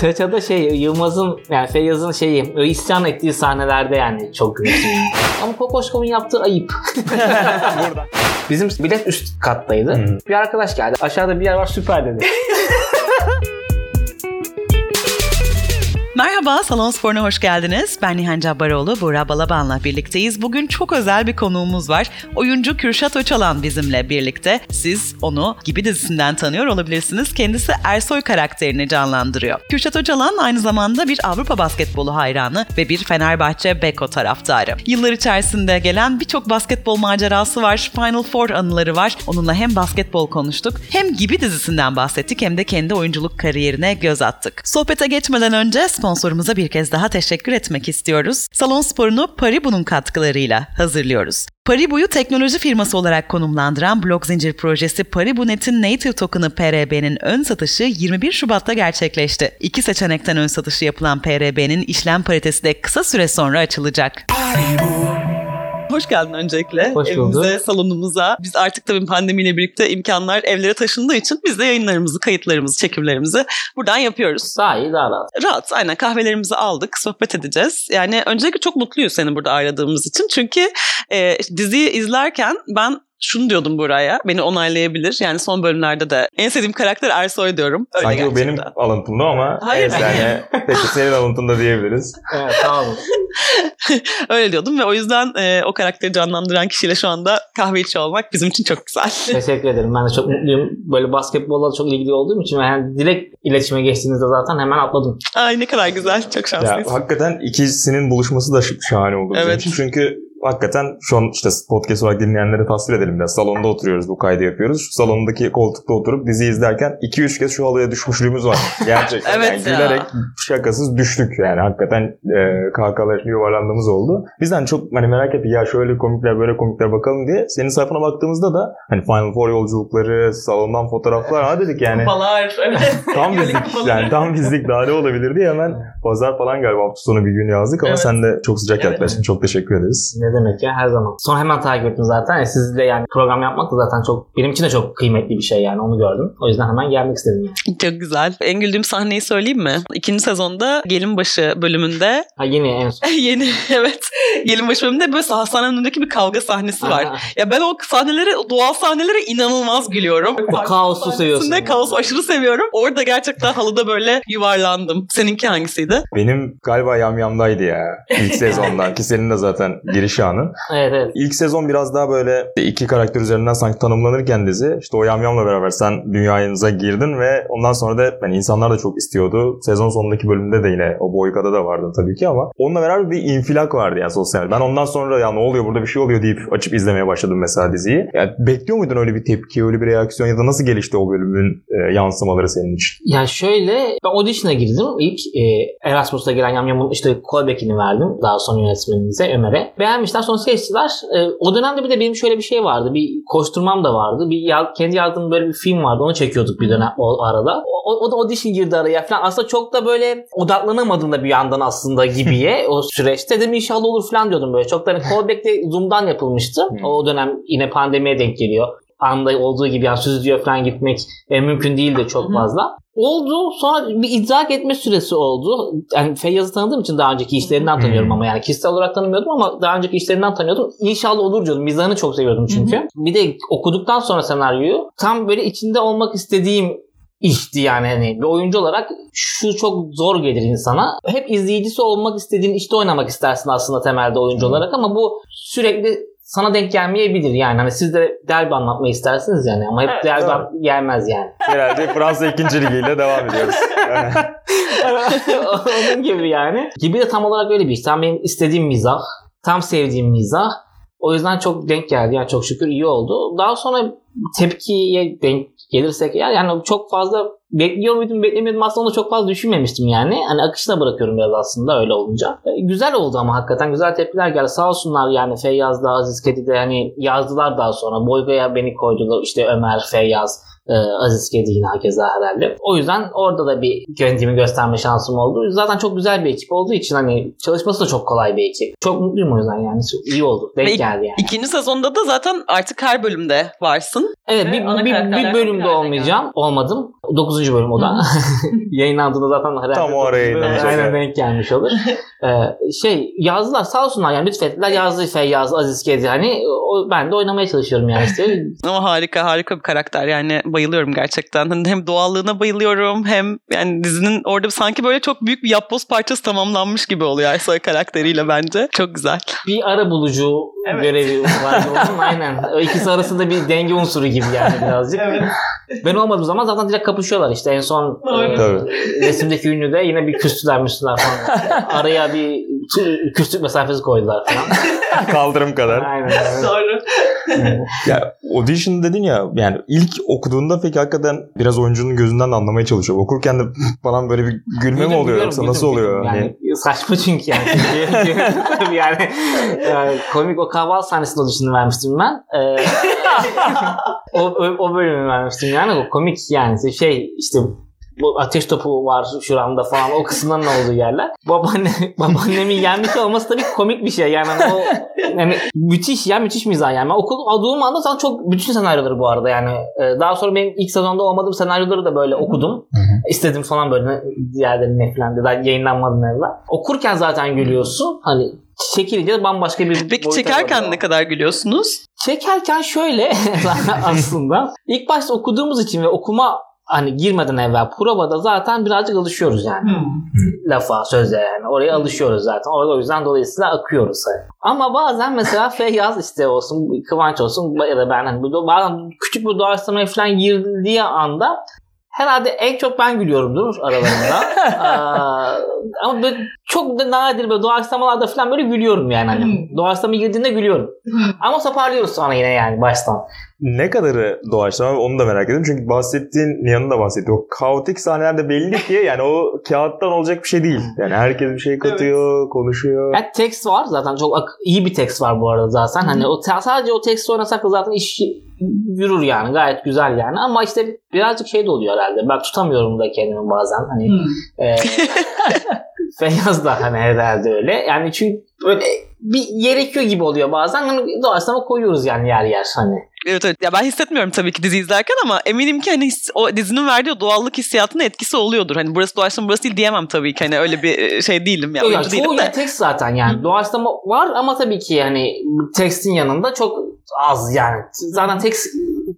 Çaça'da şey Yılmaz'ın yani Feyyaz'ın şeyi o isyan ettiği sahnelerde yani çok gülüyorsun. Ama Kokoşkov'un yaptığı ayıp. Burada. Bizim bilet üst kattaydı. Hı. Bir arkadaş geldi. Aşağıda bir yer var süper dedi. Merhaba, Salon Spor'una hoş geldiniz. Ben Nihan Cabbaroğlu, Buğra Balaban'la birlikteyiz. Bugün çok özel bir konuğumuz var. Oyuncu Kürşat Öçalan bizimle birlikte. Siz onu Gibi dizisinden tanıyor olabilirsiniz. Kendisi Ersoy karakterini canlandırıyor. Kürşat Öçalan aynı zamanda bir Avrupa basketbolu hayranı ve bir Fenerbahçe Beko taraftarı. Yıllar içerisinde gelen birçok basketbol macerası var, Final Four anıları var. Onunla hem basketbol konuştuk, hem Gibi dizisinden bahsettik hem de kendi oyunculuk kariyerine göz attık. Sohbete geçmeden önce sponsorumuza bir kez daha teşekkür etmek istiyoruz. Salon sporunu Paribu'nun katkılarıyla hazırlıyoruz. Paribu'yu teknoloji firması olarak konumlandıran blok zincir projesi Paribu.net'in Native Token'ı PRB'nin ön satışı 21 Şubat'ta gerçekleşti. İki seçenekten ön satışı yapılan PRB'nin işlem paritesi de kısa süre sonra açılacak. Hoş geldin öncelikle Hoş bulduk. evimize, salonumuza. Biz artık tabii pandemiyle birlikte imkanlar evlere taşındığı için biz de yayınlarımızı, kayıtlarımızı, çekimlerimizi buradan yapıyoruz. Daha iyi daha rahat. Rahat aynen kahvelerimizi aldık sohbet edeceğiz. Yani öncelikle çok mutluyuz seni burada ağırladığımız için. Çünkü e, diziyi izlerken ben şunu diyordum buraya beni onaylayabilir. Yani son bölümlerde de en sevdiğim karakter Ersoy diyorum. Öyle Sanki bu gerçekten. benim alıntımda ama Hayır. evet, yani peki senin alıntında diyebiliriz. Evet olun. Öyle diyordum ve o yüzden e, o karakteri canlandıran kişiyle şu anda kahve içiyor olmak bizim için çok güzel. Teşekkür ederim. Ben de çok mutluyum. Böyle basketbolla çok ilgili olduğum için ve yani direkt iletişime geçtiğinizde zaten hemen atladım. Ay ne kadar güzel. Çok Ya, şanslıyız. hakikaten ikisinin buluşması da şahane oldu Evet. Çünkü hakikaten şu an işte podcast olarak dinleyenlere tasvir edelim biraz. Salonda oturuyoruz bu kaydı yapıyoruz. Şu salondaki koltukta oturup dizi izlerken 2-3 kez şu halıya düşmüşlüğümüz var. Gerçekten Evet yani ya. gülerek şakasız düştük yani. Hakikaten e, kahkahalar yuvarlandığımız oldu. Bizden çok hani merak ettik ya şöyle komikler böyle komikler bakalım diye. Senin sayfana baktığımızda da hani Final Four yolculukları, salondan fotoğraflar ha dedik yani. Kupalar. Evet. Tam bizlik yani tam bizlik daha ne olabilir diye hemen pazar falan galiba hafta sonu bir gün yazdık ama Evet. sen de çok sıcak Evet. yaklaştın. Çok teşekkür ederiz. Ne demek ya her zaman. Sonra hemen takip ettim zaten. Yani sizle yani program yapmak da zaten çok benim için de çok kıymetli bir şey yani onu gördüm. O yüzden hemen gelmek istedim yani. Çok güzel. En güldüğüm sahneyi söyleyeyim mi? İkinci sezonda Gelinbaşı bölümünde Ha yine en son. yeni evet Gelinbaşı bölümünde böyle hastanenin önündeki bir kavga sahnesi var. Ya ben o sahneleri, o doğal sahnelere inanılmaz gülüyorum. O kaosu seviyorsun. Ne kaosu aşırı seviyorum. Orada gerçekten halıda böyle yuvarlandım. Seninki hangisiydi? Benim galiba yamyamdaydı ya ilk sezondan ki senin de zaten giriş anın. Evet evet. İlk sezon biraz daha böyle iki karakter üzerinden sanki tanımlanırken dizi işte o yamyamla beraber sen dünyanıza girdin ve ondan sonra da yani insanlar da çok istiyordu. Sezon sonundaki bölümde de yine o Boyka'da da vardı tabii ki ama onunla beraber bir infilak vardı yani sosyal. Ben ondan sonra ya ne oluyor burada bir şey oluyor deyip açıp izlemeye başladım mesela diziyi. Yani bekliyor muydun öyle bir tepki, öyle bir reaksiyon ya da nasıl gelişti o bölümün e, yansımaları senin için? Ya şöyle ben audition'a girdim. İlk e, Erasmus'ta giren Yamyam'ın işte callback'ini verdim. Daha sonra yönetmenimize Ömer'e. Beğenmişler sonra seçtiler. E, o dönemde bir de benim şöyle bir şey vardı. Bir koşturmam da vardı. Bir ya- kendi yazdığım böyle bir film vardı. Onu çekiyorduk bir dönem o arada. O, o da audition girdi araya falan. Aslında çok da böyle odaklanamadım da bir yandan aslında gibiye o süreçte. Dedim inşallah olur falan diyordum böyle. Çok da hani callback'te Zoom'dan yapılmıştı. Hmm. O dönem yine pandemiye denk geliyor anda olduğu gibi yani stüdyo falan gitmek e, mümkün değil de çok fazla. Oldu. Sonra bir idrak etme süresi oldu. Yani Feyyaz'ı tanıdığım için daha önceki işlerinden Hı. tanıyorum ama yani kişisel olarak tanımıyordum ama daha önceki işlerinden tanıyordum. İnşallah olur diyordum. Mizahını çok seviyordum çünkü. Bir de okuduktan sonra senaryoyu tam böyle içinde olmak istediğim işti yani hani bir oyuncu olarak şu çok zor gelir insana. Hep izleyicisi olmak istediğin işte oynamak istersin aslında temelde oyuncu olarak ama bu sürekli sana denk gelmeyebilir yani. Hani siz de derbi anlatmayı istersiniz yani ama hep Evet, derbi doğru. gelmez yani. Herhalde Fransa 2. ligiyle devam ediyoruz. Onun gibi yani. Gibi de tam olarak öyle bir iş. Tam benim istediğim mizah. Tam sevdiğim mizah. O yüzden çok denk geldi. Yani çok şükür iyi oldu. Daha sonra tepkiye denk gelirsek eğer yani çok fazla bekliyor muydum beklemiyordum aslında onu çok fazla düşünmemiştim yani. Hani akışına bırakıyorum biraz aslında öyle olunca. E, güzel oldu ama hakikaten güzel tepkiler geldi. Sağ olsunlar yani Feyyaz da Aziz Kedi de hani yazdılar daha sonra. Boyga'ya beni koydular işte Ömer, Feyyaz. Ee, Aziz Kedi yine hakeza herhalde. O yüzden orada da bir kendimi gösterme şansım oldu. Zaten çok güzel bir ekip olduğu için hani çalışması da çok kolay bir ekip. Çok mutluyum o yüzden yani. Çok iyi oldu. Denk Ve geldi yani. İkinci sezonda da zaten artık her bölümde varsın. Evet Ve bir, bir, bir bölümde olmayacağım. Olmadım. 9. bölüm o da. Yayınlandığında zaten herhalde Tam o ara dokuzuncu bölüm yayınlanacak, Aynen denk gelmiş olur. ee, şey yazdılar sağ olsunlar yani lütfettiler yazdı Feyyaz Aziz Kedi hani o, ben de oynamaya çalışıyorum yani işte. Ama harika harika bir karakter yani bayılıyorum gerçekten. Hani hem doğallığına bayılıyorum hem yani dizinin orada sanki böyle çok büyük bir yapboz parçası tamamlanmış gibi oluyor Ersoy karakteriyle bence. Çok güzel. bir ara bulucu Evet. görevi var onun aynen. O ikisi arasında bir denge unsuru gibi yani birazcık. Ben olmadığım zaman zaten direkt kapışıyorlar işte en son e, Tabii. resimdeki ünlü de yine bir küstüler müstüler falan. Araya bir küslük mesafesi koydular falan. Kaldırım kadar. Aynen. aynen. Doğru. Ya audition dedin ya yani ilk okuduğunda peki hakikaten biraz oyuncunun gözünden de anlamaya çalışıyor. Okurken de falan böyle bir gülme mi oluyor yoksa nasıl oluyor? Hani Yani saçma çünkü yani. Yani, yani komik o kahvaltı sahnesinde audition'ı vermiştim ben. Ee, o, o, o bölümü vermiştim yani. O komik yani. Şey işte bu ateş topu var şuramda falan o kısımların olduğu yerler. Babaanne, babaannemin yenmiş olması tabii komik bir şey yani o yani müthiş ya müthiş mizah yani. Ben okul olduğum anda sana çok bütün senaryoları bu arada yani. Ee, Daha sonra benim ilk sezonda olmadığım senaryoları da böyle okudum. İstedim falan böyle diğerlerine falan da daha yayınlanmadan evvel. Okurken zaten gülüyorsun. Hani çekilince bambaşka bir Peki çekerken varıyor. ne kadar gülüyorsunuz? Çekerken şöyle aslında ilk başta okuduğumuz için ve okuma hani girmeden evvel provada zaten birazcık alışıyoruz yani. Lafa, söze yani. Oraya alışıyoruz zaten. Orada o yüzden dolayısıyla akıyoruz. hani. Ama bazen mesela Feyyaz işte olsun, Kıvanç olsun ya da ben hani bu- bazen küçük bir doğaçlamaya falan girdiği anda herhalde en çok ben gülüyorumdur aralarında. Aa, ama böyle çok da nadir böyle doğaçlamalarda falan böyle gülüyorum yani. Hani. Doğaçlama girdiğinde gülüyorum. Ama toparlıyoruz sonra yine yani baştan. Ne kadarı doğaçlama onu da merak ediyorum. Çünkü bahsettiğin Nihan'ın da bahsettiği o kaotik sahnelerde belli ki yani o kağıttan olacak bir şey değil. Yani herkes bir şey katıyor, konuşuyor. Yani tekst var zaten çok ak- iyi bir tekst var bu arada zaten. Hani o sadece o teksti oynasak da zaten iş yürür yani gayet güzel yani. Ama işte birazcık şey de oluyor herhalde. Ben tutamıyorum da kendimi bazen. Hani e, Feyyaz da hani herhalde öyle. Yani çünkü böyle bir gerekiyor gibi oluyor bazen. Hani doğaçlama koyuyoruz yani yer yer hani. Evet evet. Ya ben hissetmiyorum tabii ki dizi izlerken ama eminim ki hani his- o dizinin verdiği doğallık hissiyatının etkisi oluyordur. Hani burası doğaçlama burası değil diyemem tabii ki. Hani öyle bir e, şey değilim ya. Yok yani oyuncu çoğu de. tekst zaten yani. Doğaçlama var ama tabii ki yani tekstin yanında çok az yani. Zaten tekst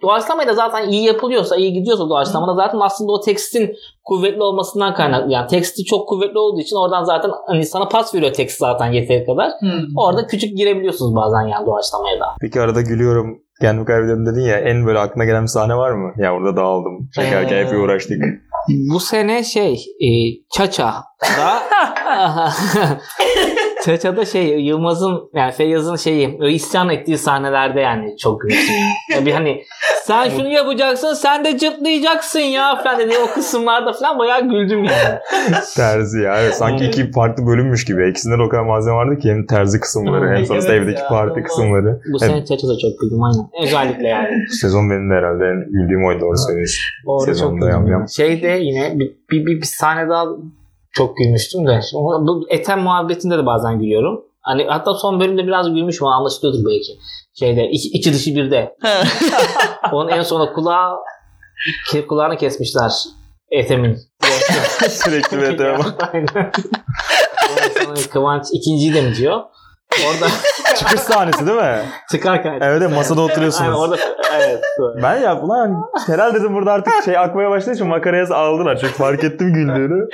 doğaçlamayla zaten iyi yapılıyorsa, iyi gidiyorsa doğaçlamada zaten aslında o tekstin kuvvetli olmasından kaynaklı. Yani teksti çok kuvvetli olduğu için oradan zaten hani sana pas veriyor tekst zaten yeteri kadar. Orada küçük girebiliyorsunuz bazen yani doğaçlamaya da. Peki arada gülüyorum. Kendimi kaybediyorum dedin ya en böyle aklına gelen bir sahne var mı? Ya orada dağıldım. Çekerken Ee, hep uğraştık. Bu sene şey e, Çaça'da Çaça'da şey Yılmaz'ın yani Feyyaz'ın şeyi isyan ettiği sahnelerde yani çok gülmüştüm. Yani bir hani sen şunu yapacaksın sen de cırtlayacaksın ya falan dedi o kısımlarda falan bayağı güldüm yani. Terzi ya. Evet, sanki iki farklı bölümmüş gibi. İkisinde de o kadar malzeme vardı ki hem terzi kısımları hem Evet sonrasında ya, evdeki parti olmaz. kısımları. Bu sene Çaça'da çok güldüm aynen. Özellikle yani. sezon benim de herhalde en güldüğüm oydu doğru söylüyorsun. Orada çok Sezonda güldüm. yam yam. yani. Şeyde yine bir, bir, bir, bir sahne daha çok gülmüştüm de. Ama Bu Ethem muhabbetinde de bazen gülüyorum. Hani hatta son bölümde biraz gülmüşüm ama anlaşılıyordur belki. Şeyde içi, içi dışı birde. Onun en sona kulağı kulağını kesmişler Ethem'in. Sürekli bir eteme bak. Kıvanç ikinciyi de mi diyor? Orada Çıkış sahnesi değil mi? çıkarken. Evet, evet, masada oturuyorsunuz. Aynen, orada evet. Ben ya ulan herhalde dedim burada artık şey akmaya başladığı için makaraya aldılar. Çünkü fark ettim güldüğünü.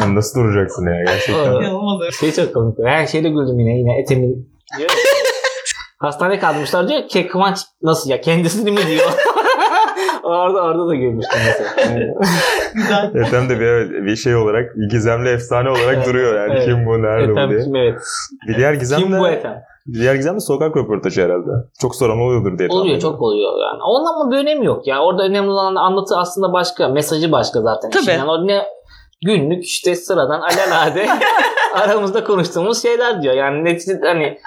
Yani nasıl duracaksın ya gerçekten. Şey çok komik. Her şeyde güldüm yine. Yine Ethem'in diyor. Hastaneye kaldırmışlar diyor ki Kıvanç nasıl ya kendisini mi diyor. orada orada da gülmüştüm mesela. Ethem de bir, evet, bir şey olarak bir gizemli efsane olarak Evet, duruyor yani. evet. Kim bu nerede Ethem bu diye. kim evet. Bir diğer gizem Kim de, bu Ethem? bir diğer gizem de sokak röportajı herhalde. Çok soran oluyordur diye. Oluyor çok oluyor yani. Onun ama bir önemi yok ya. Orada önemli olan anlatı aslında başka. Mesajı başka zaten. Tabii. işin. Yani o ne günlük işte sıradan alelade aramızda konuştuğumuz şeyler diyor. Yani neticede hani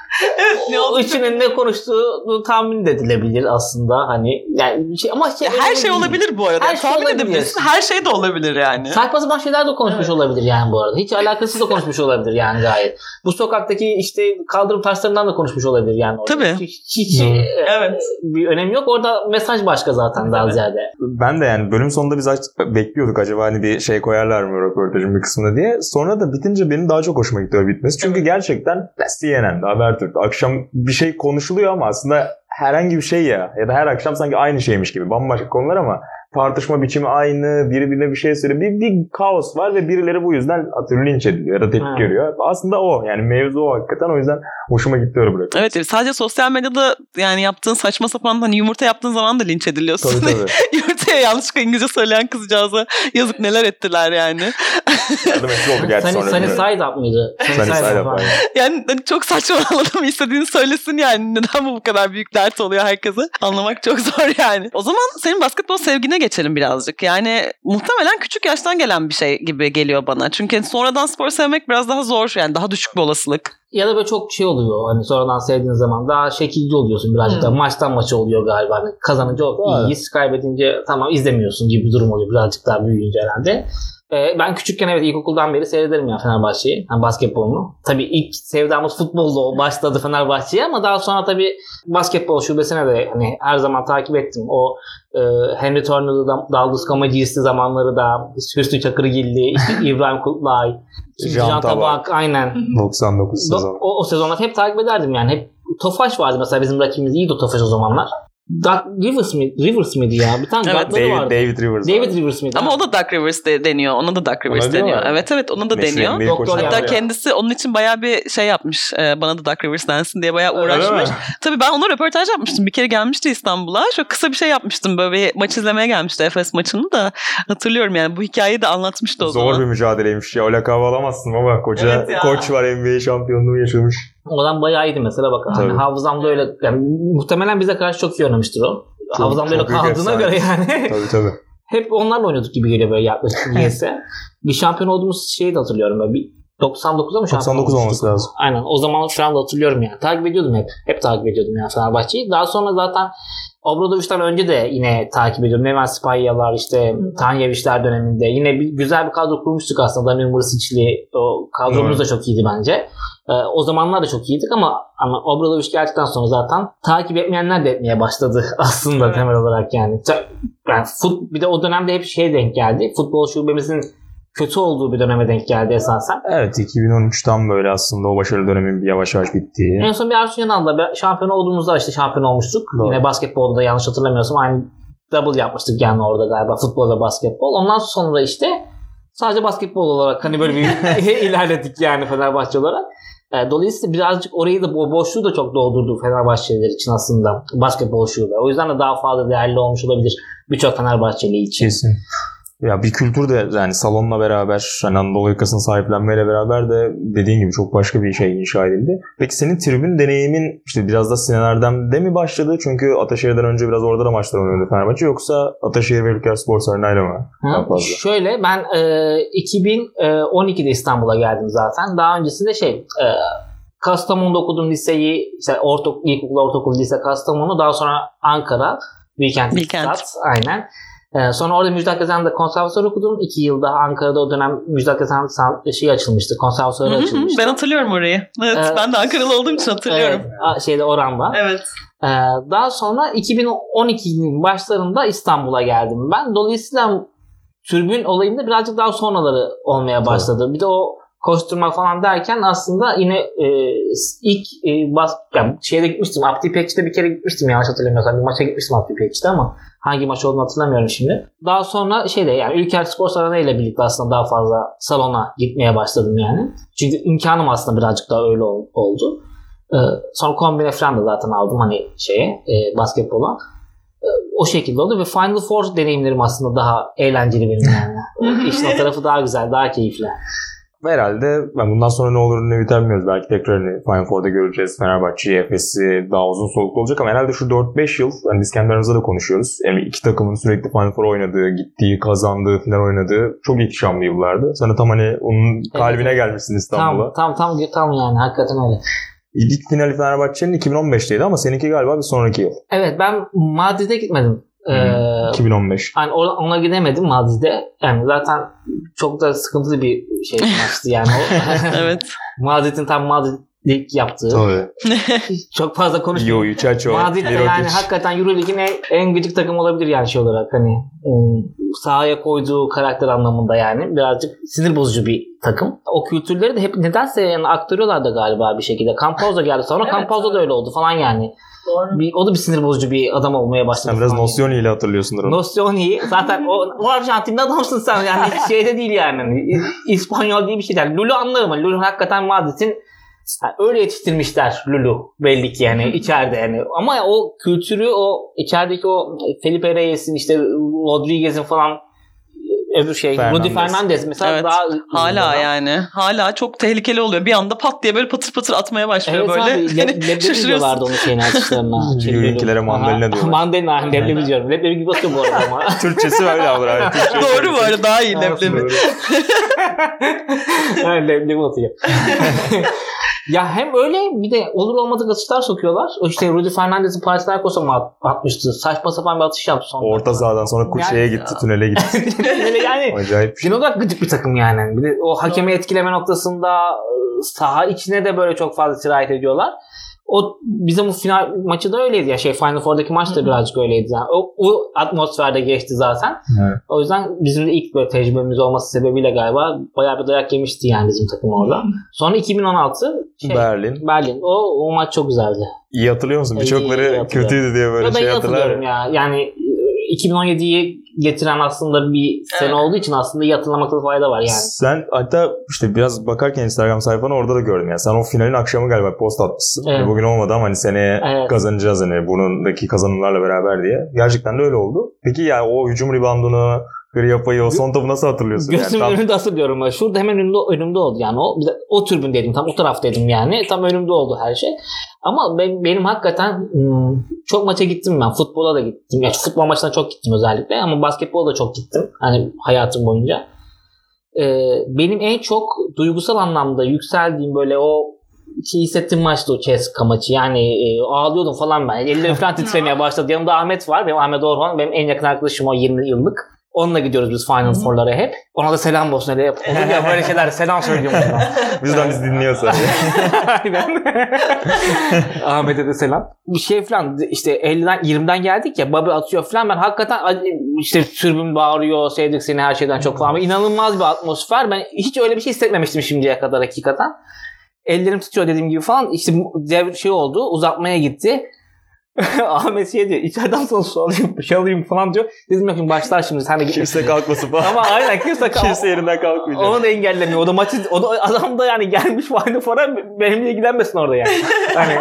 ne o üçünün ne konuştuğu tahmin edilebilir aslında. Hani yani şey, ama şey, her şey değil. olabilir bu arada. Her şey Tahmin olabilir. edebilirsin. Her şey de olabilir yani. Saçma sapan şeyler de konuşmuş olabilir yani bu arada. Hiç alakasız da konuşmuş olabilir yani gayet. Bu sokaktaki işte kaldırım taşlarından da konuşmuş olabilir yani. Orada. Tabii. Hiç, hiç Hı. e, Evet. bir önemi yok. Orada mesaj başka zaten daha Evet. ziyade. Ben de yani bölüm sonunda biz bekliyorduk acaba hani bir şey koyarlar mı röportajın bir kısmında diye. Sonra da bitince benim daha çok hoşuma gitti bitmesi. Çünkü gerçekten CNN'de, Habertürk'te akşam bir şey konuşuluyor ama aslında herhangi bir şey ya. Ya da her akşam sanki aynı şeymiş gibi. Bambaşka konular ama tartışma biçimi aynı. Biri birine bir şey söylüyor. Bir, bir kaos var ve birileri bu yüzden atıyorum linç ediliyor ya da tepki Ha. görüyor. Aslında o. Yani mevzu o hakikaten. O yüzden hoşuma gitti öyle bırakıyor. Evet sadece sosyal medyada yani yaptığın saçma sapan hani yumurta yaptığın zaman da linç ediliyorsun. Tabii tabii. Yumurtaya yanlışlıkla İngilizce söyleyen kızcağıza yazık neler ettiler yani. Yardım etti oldu gerçi Sunny, sonra. sunny side up mıydı? Sunny side up. Yani hani çok saçma anladım istediğini söylesin yani. Neden bu bu kadar büyük dert oluyor herkese? Anlamak çok zor yani. O zaman senin basketbol sevgine geçelim birazcık. Yani muhtemelen küçük yaştan gelen bir şey gibi geliyor bana. Çünkü sonradan spor sevmek biraz daha zor yani daha düşük bir olasılık. Ya da böyle çok şey oluyor. Hani sonradan sevdiğin zaman daha şekilci oluyorsun birazcık da. Maçtan maça oluyor galiba. Hani kazanınca o iyiyiz. Kaybedince tamam izlemiyorsun gibi bir durum oluyor birazcık daha büyüyünce herhalde. Ee, ben küçükken evet ilkokuldan beri seyrederim ya Fenerbahçe'yi. Yani basketbolunu. Tabii ilk sevdamız futbolla başladı Fenerbahçe'ye ama daha sonra tabii basketbol şubesine de hani her zaman takip ettim. O e, Henry Turner'ı da Dalgus Kamacı'sı zamanları da Hüsnü Çakırgilli, işte İbrahim Kutlay, Can Tabak. Aynen. 99 Do- sezon. o, o sezonlar hep takip ederdim yani. Hep Tofaş vardı mesela bizim rakibimiz iyiydi o Tofaş o zamanlar. Doug Rivers mi? Rivers miydi ya? Bir tane Evet, David, vardı. David Rivers. David Rivers miydi? Ama o da Duck Rivers de deniyor. Ona da Duck Rivers Ona deniyor. Evet evet ona da Meşhur deniyor. Doktor. Hatta yani. kendisi onun için bayağı bir şey yapmış. Ee, bana da Duck Rivers densin diye bayağı uğraşmış. Tabii ben ona röportaj yapmıştım. Bir kere gelmişti İstanbul'a. Şöyle kısa bir şey yapmıştım. Böyle bir maç izlemeye gelmişti Efes maçını da. Hatırlıyorum yani bu hikayeyi de anlatmıştı o Zor zaman. bir mücadeleymiş ya. O lakabı alamazsın baba. Koca Evet ya. koç var NBA şampiyonluğu yaşamış. O adam bayağı iyiydi mesela bak. Hani Tabii. hafızamda öyle yani muhtemelen bize karşı çok iyi oynamıştır o. Çok- hafızamda öyle çok büyük kaldığına göre yani. Tabii tabii. hep onlarla oynuyorduk gibi geliyor böyle yaklaşık niyeyse. bir şampiyon olduğumuz şeyi de hatırlıyorum. Böyle bir 99'da mı şampiyon 99 olması olmuştuk? lazım. Aynen. O zaman şu anda hatırlıyorum yani. Takip ediyordum hep. Hep takip ediyordum yani Fenerbahçe'yi. Daha sonra zaten Obradoviç'ten önce de yine takip ediyordum. Neven Spayyalar işte Tanyeviçler döneminde. Yine bir, güzel bir kadro kurmuştuk aslında. Damir Mursiçli o kadromuz da çok iyiydi bence. Ee, o zamanlar da çok iyiydik ama ama Obradoviç geldikten sonra zaten takip etmeyenler de etmeye başladı aslında Evet. temel olarak yani. Yani fut, bir de o dönemde hep şey denk geldi. Futbol şubemizin kötü olduğu bir döneme denk geldi esasen. Evet 2013'ten böyle aslında o başarılı dönemin bir yavaş yavaş bittiği. En son bir bir şampiyon olduğumuzda işte şampiyon olmuştuk. Doğru. Yine basketbolda da yanlış hatırlamıyorsam aynı double yapmıştık yani orada galiba futbol ve basketbol. Ondan sonra işte sadece basketbol olarak hani böyle bir ilerledik yani Fenerbahçe olarak. E, Dolayısıyla birazcık orayı da o boşluğu da çok doldurdu Fenerbahçeliler için aslında basketbol şube. O yüzden de daha fazla değerli olmuş olabilir birçok Fenerbahçeli için. Kesin. Ya bir kültür de yani salonla beraber hani Anadolu yakasını sahiplenmeyle beraber de dediğin gibi çok başka bir şey inşa edildi. Peki senin tribün deneyimin işte biraz da Sinan Erdem'de mi başladı? Çünkü Ataşehir'den önce biraz orada da maçlar oynuyordu Fenerbahçe yoksa Ataşehir ve Ülker Spor Sarayı'yla mı? Ha, Daha fazla. Şöyle ben e, 2012'de İstanbul'a geldim zaten. Daha öncesinde şey e, Kastamonu'da okudum liseyi, işte orta, ilkokul, ortaokul, lise Kastamonu. Daha sonra Ankara, Bilkent, Bilkent. İktisat, aynen. E, sonra orada Müjdat Gezen'de konservatuar okudum. İki yıl daha Ankara'da o dönem Müjdat Gezen san- şey açılmıştı, konservatuarı açılmıştı. ben hatırlıyorum orayı. Evet, Evet. ben de Ankaralı olduğum için hatırlıyorum. Evet, şeyde Oran'da. Evet. Ee, daha sonra 2012'nin başlarında İstanbul'a geldim ben. Dolayısıyla türbün olayında birazcık daha sonraları olmaya başladı. Bir de o koşturma falan derken aslında yine e, ilk e, bas, yani şeyde gitmiştim. Abdi İpekçi'de bir kere gitmiştim yanlış hatırlamıyorsam. Bir maça gitmiştim Abdi İpekçi'de ama hangi maç olduğunu hatırlamıyorum şimdi. Daha sonra şeyde yani Ülker Spor Salonu ile birlikte aslında daha fazla salona gitmeye başladım yani. Çünkü imkanım aslında birazcık daha öyle ol- oldu. Ee, sonra kombine falan da zaten aldım hani şeye e, basketbola. Ee, o şekilde oldu ve Final Four deneyimlerim aslında daha eğlenceli benim yani. İşin o tarafı daha güzel, daha keyifli. Herhalde ben bundan sonra ne olur ne biter bilmiyoruz. Belki tekrar hani Final Four'da göreceğiz. Fenerbahçe, Efes'i daha uzun soluklu olacak ama herhalde şu 4-5 yıl hani biz kendi aramızda da konuşuyoruz. Yani iki takımın sürekli Final Four oynadığı, gittiği, kazandığı, final oynadığı çok ihtişamlı yıllardı. De tam hani onun kalbine evet. gelmişsin İstanbul'a. Tam, tam, tam, tam yani hakikaten öyle. İlk finali Fenerbahçe'nin 2015'teydi ama seninki galiba bir sonraki yıl. Evet ben Madrid'e gitmedim. Ee, 2015. Yani ona gidemedim Madrid'e. Yani zaten çok da sıkıntılı bir şey maçtı yani o. evet. Madrid'in tam Madrid'lik yaptığı. Tabii. çok fazla konuşmuyor. Yo, Çaço, Madrid de yani hakikaten Euroleague'in en, en gıcık takım olabilir yani şey olarak hani ıı, sahaya koyduğu karakter anlamında yani birazcık sinir bozucu bir takım. O kültürleri de hep nedense yani aktarıyorlar da galiba bir şekilde. Campazzo geldi sonra evet, Campazzo da öyle oldu falan yani. Doğru. Bir, o da bir sinir bozucu bir adam olmaya başladı. Sen biraz Nocioni ile hatırlıyorsundur onu. Nocioni zaten o, o Arjantin'de adamsın sen yani şeyde değil yani. İspanyol değil bir şey değil. Lulu anlarım. Lulu hakikaten Madrid'in yani öyle yetiştirmişler Lulu belli ki yani içeride yani. Ama o kültürü o içerideki o Felipe Reyes'in işte Rodriguez'in falan öbür şey Fernandez. Rudy Fernandez mesela evet. daha hala daha. yani hala çok tehlikeli oluyor. Bir anda pat diye böyle patır patır atmaya başlıyor evet böyle. Abi, le, leblebi diyorlardı onun şeyin atışlarına. Ülkelere mandalina diyorlar. mandalina leblebi diyorum. Leblebi gibi basıyor bu arada ama. Türkçesi öyle abi. Doğru bu arada daha iyi leblebi. leblebi atıyor. Ya hem öyle bir de olur olmadık atışlar sokuyorlar. İşte Rudy Fernandez'in Panathinaikos'a mı atmıştı? Saçma sapan bir atış yaptı sonra. Orta sahadan sonra yani, şeye gitti, tünele gitti. yani Acayip şey. genel olarak gıcık bir takım yani. Bir de o hakemi etkileme noktasında saha içine de böyle çok fazla sirayet ediyorlar. O bizim bu final maçı da öyleydi ya şey Final Four'daki maç da birazcık öyleydi yani. O, o atmosferde geçti zaten. Evet. O yüzden bizim de ilk böyle tecrübemiz olması sebebiyle galiba bayağı bir dayak yemişti yani bizim takım orada. Sonra 2016 şey, Berlin. Berlin. O, o maç çok güzeldi. İyi hatırlıyor musun? Birçokları kötüydü diye böyle ya şey hatırlar. ya. Yani 2017'yi getiren aslında bir sene evet. olduğu için aslında iyi hatırlamakta fayda var yani. Sen hatta işte biraz bakarken Instagram sayfanı orada da gördüm yani. Sen o finalin akşamı galiba post atmışsın. Evet. bugün olmadı ama hani seneye evet. kazanacağız hani bunundaki kazanımlarla beraber diye. Gerçekten de öyle oldu. Peki ya yani o hücum ribandunu Griyapa'yı o son topu nasıl hatırlıyorsun? Gözümün yani, tam... önünde hatırlıyorum. Şurada hemen önümde, önümde oldu yani. O, o dedim Tam o taraf dedim yani. Tam önümde oldu her şey. Ama ben, benim hakikaten hmm, çok maça gittim ben. Futbola da gittim. Yani futbol maçına çok gittim özellikle. Ama basketbola da çok gittim. Hani hayatım boyunca. Ee, benim en çok duygusal anlamda yükseldiğim böyle o şey hissettiğim maçtı o CSKA maçı. Yani e, ağlıyordum falan ben. Ellerim falan titremeye başladı. Yanımda Ahmet var. Benim Ahmet Orhan. Benim en yakın arkadaşım o 20 yıllık. Onunla gidiyoruz biz Final Four'lara hep. Ona da selam olsun. Öyle olur ya böyle şeyler selam söylüyorum. Bizden biz dinliyorsa. Aynen. Ahmet'e de selam. Bir şey falan işte 50'den 20'den geldik ya Bobby atıyor falan ben hakikaten işte türbün bağırıyor sevdik seni her şeyden çok falan. İnanılmaz bir atmosfer. Ben hiç öyle bir şey hissetmemiştim şimdiye kadar hakikaten. Ellerim tutuyor dediğim gibi falan. İşte dev şey oldu uzatmaya gitti. Ahmet şey diyor içeriden sonra su alayım, şey alayım falan diyor. Dedim yok başlar şimdi sen de git. Kimse kalkmasın falan. Ama aynen kimse kalk. kimse yerinden kalkmayacak. Onu da engellemiyor. O da maçı, o da adam da yani gelmiş Final Four'a benimle ilgilenmesin orada yani. hani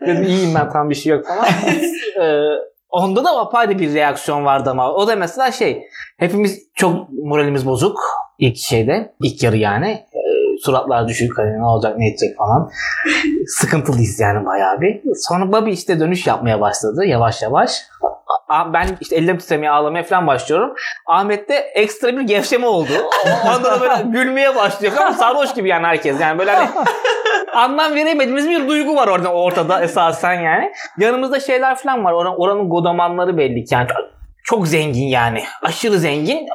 dedim iyiyim ben tam bir şey yok falan. ee, onda da apayrı bir reaksiyon vardı ama. O da mesela şey hepimiz çok moralimiz bozuk ilk şeyde. ilk yarı yani suratlar düşük hani ne olacak ne edecek falan. Sıkıntılıyız yani bayağı bir. Sonra Bobby işte dönüş yapmaya başladı yavaş yavaş. Ben işte ellerimi titremeye ağlamaya falan başlıyorum. Ahmet'te ekstra bir gevşeme oldu. O anda da böyle gülmeye başlıyor. Ama sarhoş gibi yani herkes. Yani böyle hani anlam veremediğimiz bir duygu var orada ortada esasen yani. Yanımızda şeyler falan var. Oranın, oranın godamanları belli ki yani. Çok zengin yani. Aşırı zengin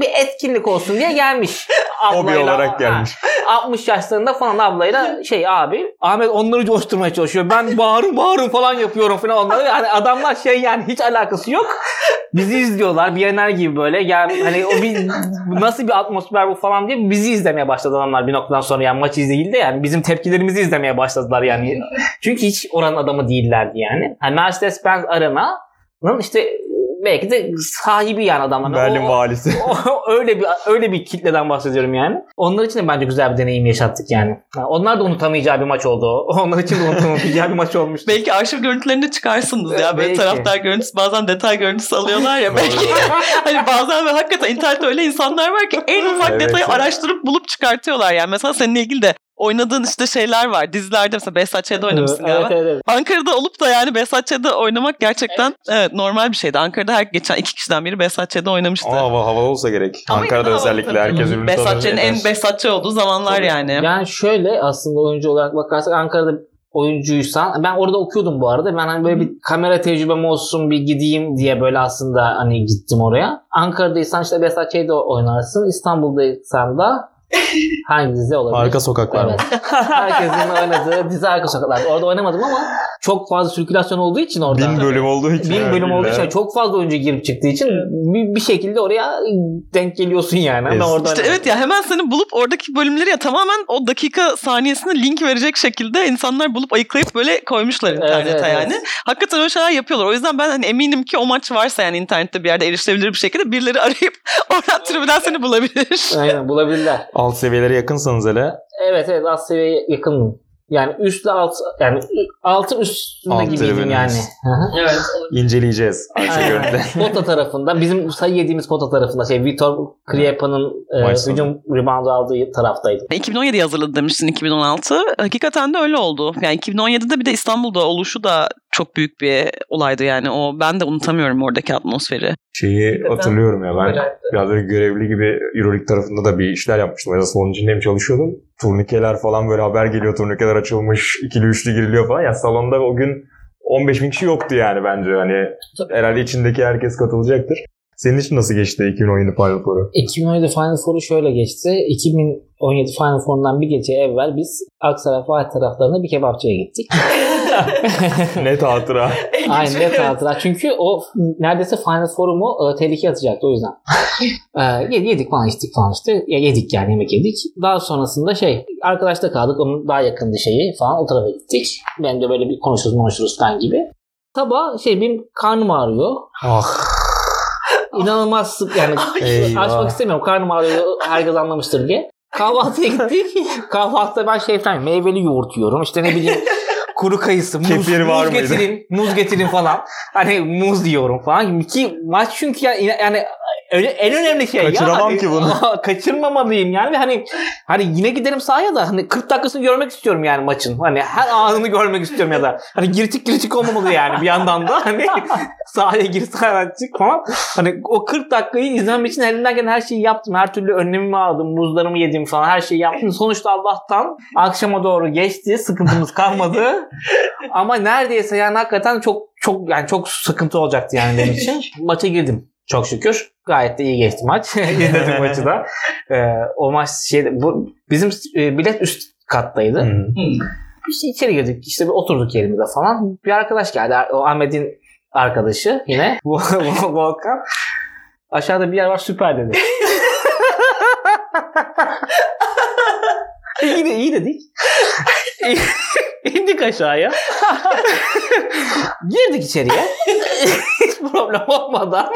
bir etkinlik olsun diye gelmiş. Hobi olarak gelmiş. Ha, 60 yaşlarında falan ablayla şey abi Ahmet onları coşturmaya çalışıyor. Ben bağırın bağırın falan yapıyorum falan onları. Yani adamlar şey yani hiç alakası yok. Bizi izliyorlar. Bir gibi böyle. Yani hani o bir nasıl bir atmosfer bu falan diye bizi izlemeye başladı adamlar bir noktadan sonra yani maç değil de yani bizim tepkilerimizi izlemeye başladılar yani. Çünkü hiç oranın adamı değillerdi yani. Hani Mercedes-Benz Arena işte belki de sahibi yani adamlar. Berlin O- valisi. o- öyle bir öyle bir kitleden bahsediyorum yani. Onlar için de bence güzel bir deneyim yaşattık yani. Onlar da unutamayacağı bir maç oldu. Onlar için de unutamayacağı bir maç olmuştu. Belki arşiv görüntülerini çıkarsınız ya. Böyle Belki. taraftar görüntüsü bazen detay görüntüsü alıyorlar ya. Belki hani bazen ve hakikaten internette öyle insanlar var ki en ufak Evet detayı araştırıp bulup çıkartıyorlar. Yani mesela seninle ilgili de oynadığın işte şeyler var. Dizilerde mesela Behzat Ç'de oynamışsın evet, galiba. evet, evet. Ankara'da olup da yani Behzat Ç'de oynamak gerçekten evet. normal bir şeydi. Ankara'da her geçen iki kişiden biri Behzat Ç'de oynamıştı. Ama hava, havalı olsa gerek. Ama Ankara'da özellikle tabii. herkes ürünü Behzat Ç'nin en yeter. Behzat Ç olduğu zamanlar yani. Yani şöyle aslında oyuncu olarak bakarsak Ankara'da oyuncuysan ben orada okuyordum bu arada. Ben hani böyle bir kamera tecrübem olsun bir gideyim diye böyle aslında hani gittim oraya. Ankara'daysan işte Behzat Ç'de oynarsın. İstanbul'daysan da hangi dizi olabilir? Arka sokaklar mı? Evet. Herkesin oynadığı dizi arka sokaklar. Orada oynamadım ama çok fazla sirkülasyon olduğu için orada. Bin bölüm olduğu için. Bin bölüm olduğu için çok fazla oyuncu girip çıktığı için bir, bir şekilde oraya denk geliyorsun yani. Ben Evet. orada İşte evet ya hemen seni bulup oradaki bölümleri ya tamamen o dakika saniyesine link verecek şekilde insanlar bulup ayıklayıp böyle koymuşlar internete evet, evet. yani. Hakikaten öyle şeyler yapıyorlar. O yüzden ben hani eminim ki o maç varsa yani internette bir yerde erişilebilir bir şekilde birileri arayıp oradan tribüden seni bulabilir. Aynen bulabilirler. Alt seviyelere yakınsanız hele Evet evet az seviyeye yakınım. Yani üstle alt yani altın üstünde Alt gibiydim yani. Evet. inceleyeceğiz. Pota tarafında bizim sayı yediğimiz pota tarafında şey Vitor Kriepa'nın e, hücum reboundu aldığı taraftaydım. 2017 hazırladı demiştin 2016. Hakikaten de öyle oldu. Yani 2017'de bir de İstanbul'da oluşu da çok büyük bir olaydı yani. O ben de unutamıyorum oradaki atmosferi. Şeyi hatırlıyorum ya ben biraz böyle görevli gibi Euroleague tarafında da bir işler yapmıştım. Mesela salonun içindeyim çalışıyordum. Turnikeler falan böyle haber geliyor. Turnikeler açılmış. ikili üçlü giriliyor falan. Ya salonda o gün 15 bin kişi yoktu yani bence. Hani herhalde içindeki herkes katılacaktır. Senin için nasıl geçti 2017 Final Four'u? 2017 Final Four'u şöyle geçti. 2017 Final Four'undan bir gece evvel biz Aksaray Fatih taraflarına bir kebapçıya gittik. Net hatıra. Aynen net hatıra. Çünkü o neredeyse Final Four'umu e, tehlikeye atacaktı o yüzden. e, yed- yedik falan içtik falan işte. Ya, yedik yani yemek yedik. Daha sonrasında şey arkadaşta kaldık. Onun daha yakındı şeyi falan o tarafa gittik. Ben de böyle bir konuşuruz konuşuruz falan gibi. Sabah şey benim karnım ağrıyor. Ah. İnanılmaz sık yani Eyvah. açmak istemiyorum. Karnım ağrıyor herkes anlamıştır diye. Kahvaltıya gittik. Kahvaltıda ben şey falan meyveli yoğurt yiyorum. İşte ne bileyim kuru kayısı, muz, var muz mıydı? getirin, muz getirin falan. Hani muz yiyorum falan. Ki maç çünkü yani, yani en önemli şey Kaçıramam ya. Hani, ki bunu. kaçırmamalıyım yani. Hani hani yine giderim sahaya da hani 40 dakikasını görmek istiyorum yani maçın. Hani her anını görmek istiyorum ya da hani girtik girtik olmamalı yani bir yandan da hani sahaya gir sahaya çık falan. Hani o 40 dakikayı izlemek için elimden gelen her şeyi yaptım. Her türlü önlemimi aldım. Muzlarımı yedim falan. Her şeyi yaptım. Sonuçta Allah'tan akşama doğru geçti. Sıkıntımız kalmadı. Ama neredeyse yani hakikaten çok çok yani çok sıkıntı olacaktı yani benim için. Maça girdim. Çok şükür. Gayet de iyi geçti maç. İzledim maçı da. Ee, o maç şey bu bizim e, bilet üst kattaydı. Hı. İşte içeri girdik. İşte bir oturduk yerimize falan. Bir arkadaş geldi. O Ahmet'in arkadaşı yine. Bu bu- Volkan. Aşağıda bir yer var süper dedi. iyi, de, iyi dedik. İndik aşağıya. Girdik içeriye. Hiç problem olmadan.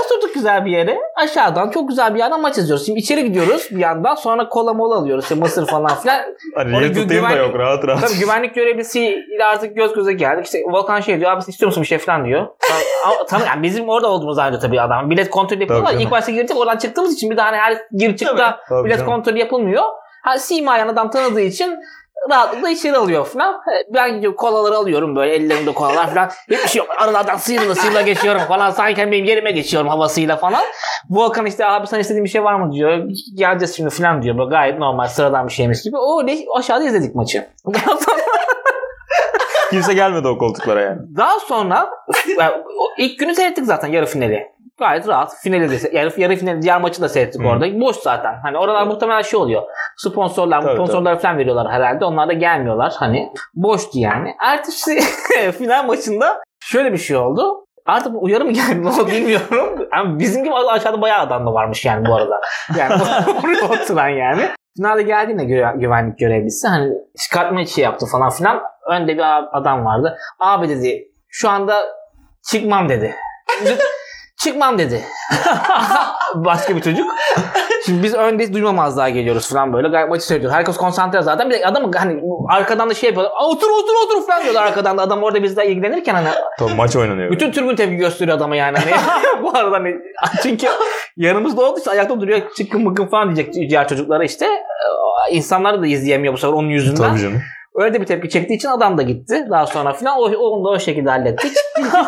Oturduk güzel bir yere. Aşağıdan çok güzel bir yerden maç izliyoruz. Şimdi içeri gidiyoruz bir yandan. Sonra kola mola alıyoruz. İşte mısır falan filan. Hani gü- tutayım da yok rahat rahat. Tabii güvenlik görevlisiyle artık göz göze geldik. İşte Volkan şey diyor. Abi istiyor musun bir şey falan diyor. Tamam yani bizim orada olduğumuz zannediyor tabii adam. Bilet kontrolü yapıyorlar. Tabii İlk başta girdik oradan çıktığımız için bir daha hani her gir çıkta Tabii bilet canım. kontrolü yapılmıyor. Ha, simayen adam tanıdığı için rahatlıkla içeri alıyor falan. Ben gidiyorum kolaları alıyorum böyle ellerimde kolalar falan. Hiçbir şey yok. Aralardan sıyrıla sıyrıla geçiyorum falan. Sanki benim yerime geçiyorum havasıyla falan. Volkan işte abi sen istediğin bir şey var mı diyor. Geleceğiz şimdi falan diyor. Böyle gayet normal sıradan bir şeymiş gibi. O öyle aşağıda izledik maçı. Kimse gelmedi o koltuklara yani. Daha sonra ilk günü seyrettik zaten yarı finali. Gayet rahat. Finali de se- yarı, finali diğer maçı da seyrettik orada. Boş zaten. Hani oralar muhtemelen şey oluyor. Sponsorlar, Tabii, sponsorlar falan veriyorlar herhalde. Onlar da gelmiyorlar. Hani boştu yani. Ertesi final maçında şöyle bir şey oldu. Artık uyarı mı geldi ne oldu bilmiyorum. Ama bizim gibi aşağıda bayağı adam da varmış yani bu arada. Yani oraya oturan yani. Finalde geldiğinde gü- güvenlik görevlisi hani çıkartma şey yaptı falan filan. Önde bir adam vardı. Abi dedi şu anda çıkmam dedi. Çıkmam dedi. Başka bir çocuk. Şimdi biz öndeyiz duymamazlığa geliyoruz falan böyle. Gayet maçı seyrediyor. Herkes konsantre zaten. Bir de adam hani arkadan da şey yapıyorlar. "Aa, Otur otur otur falan diyorlar arkadan da. Adam orada bizle ilgilenirken hani Tabii maç oynanıyor. bütün tribün tepki gösteriyor adama yani. Hani, bu arada hani çünkü yanımızda olduğu için ayakta duruyor çıkın bıkın falan diyecek diğer çocuklara işte. Ee, İnsanlar da izleyemiyor bu sefer onun yüzünden. Tabii canım. Öyle de bir tepki çektiği için adam da gitti. Daha sonra falan o, onu da o şekilde hallettik.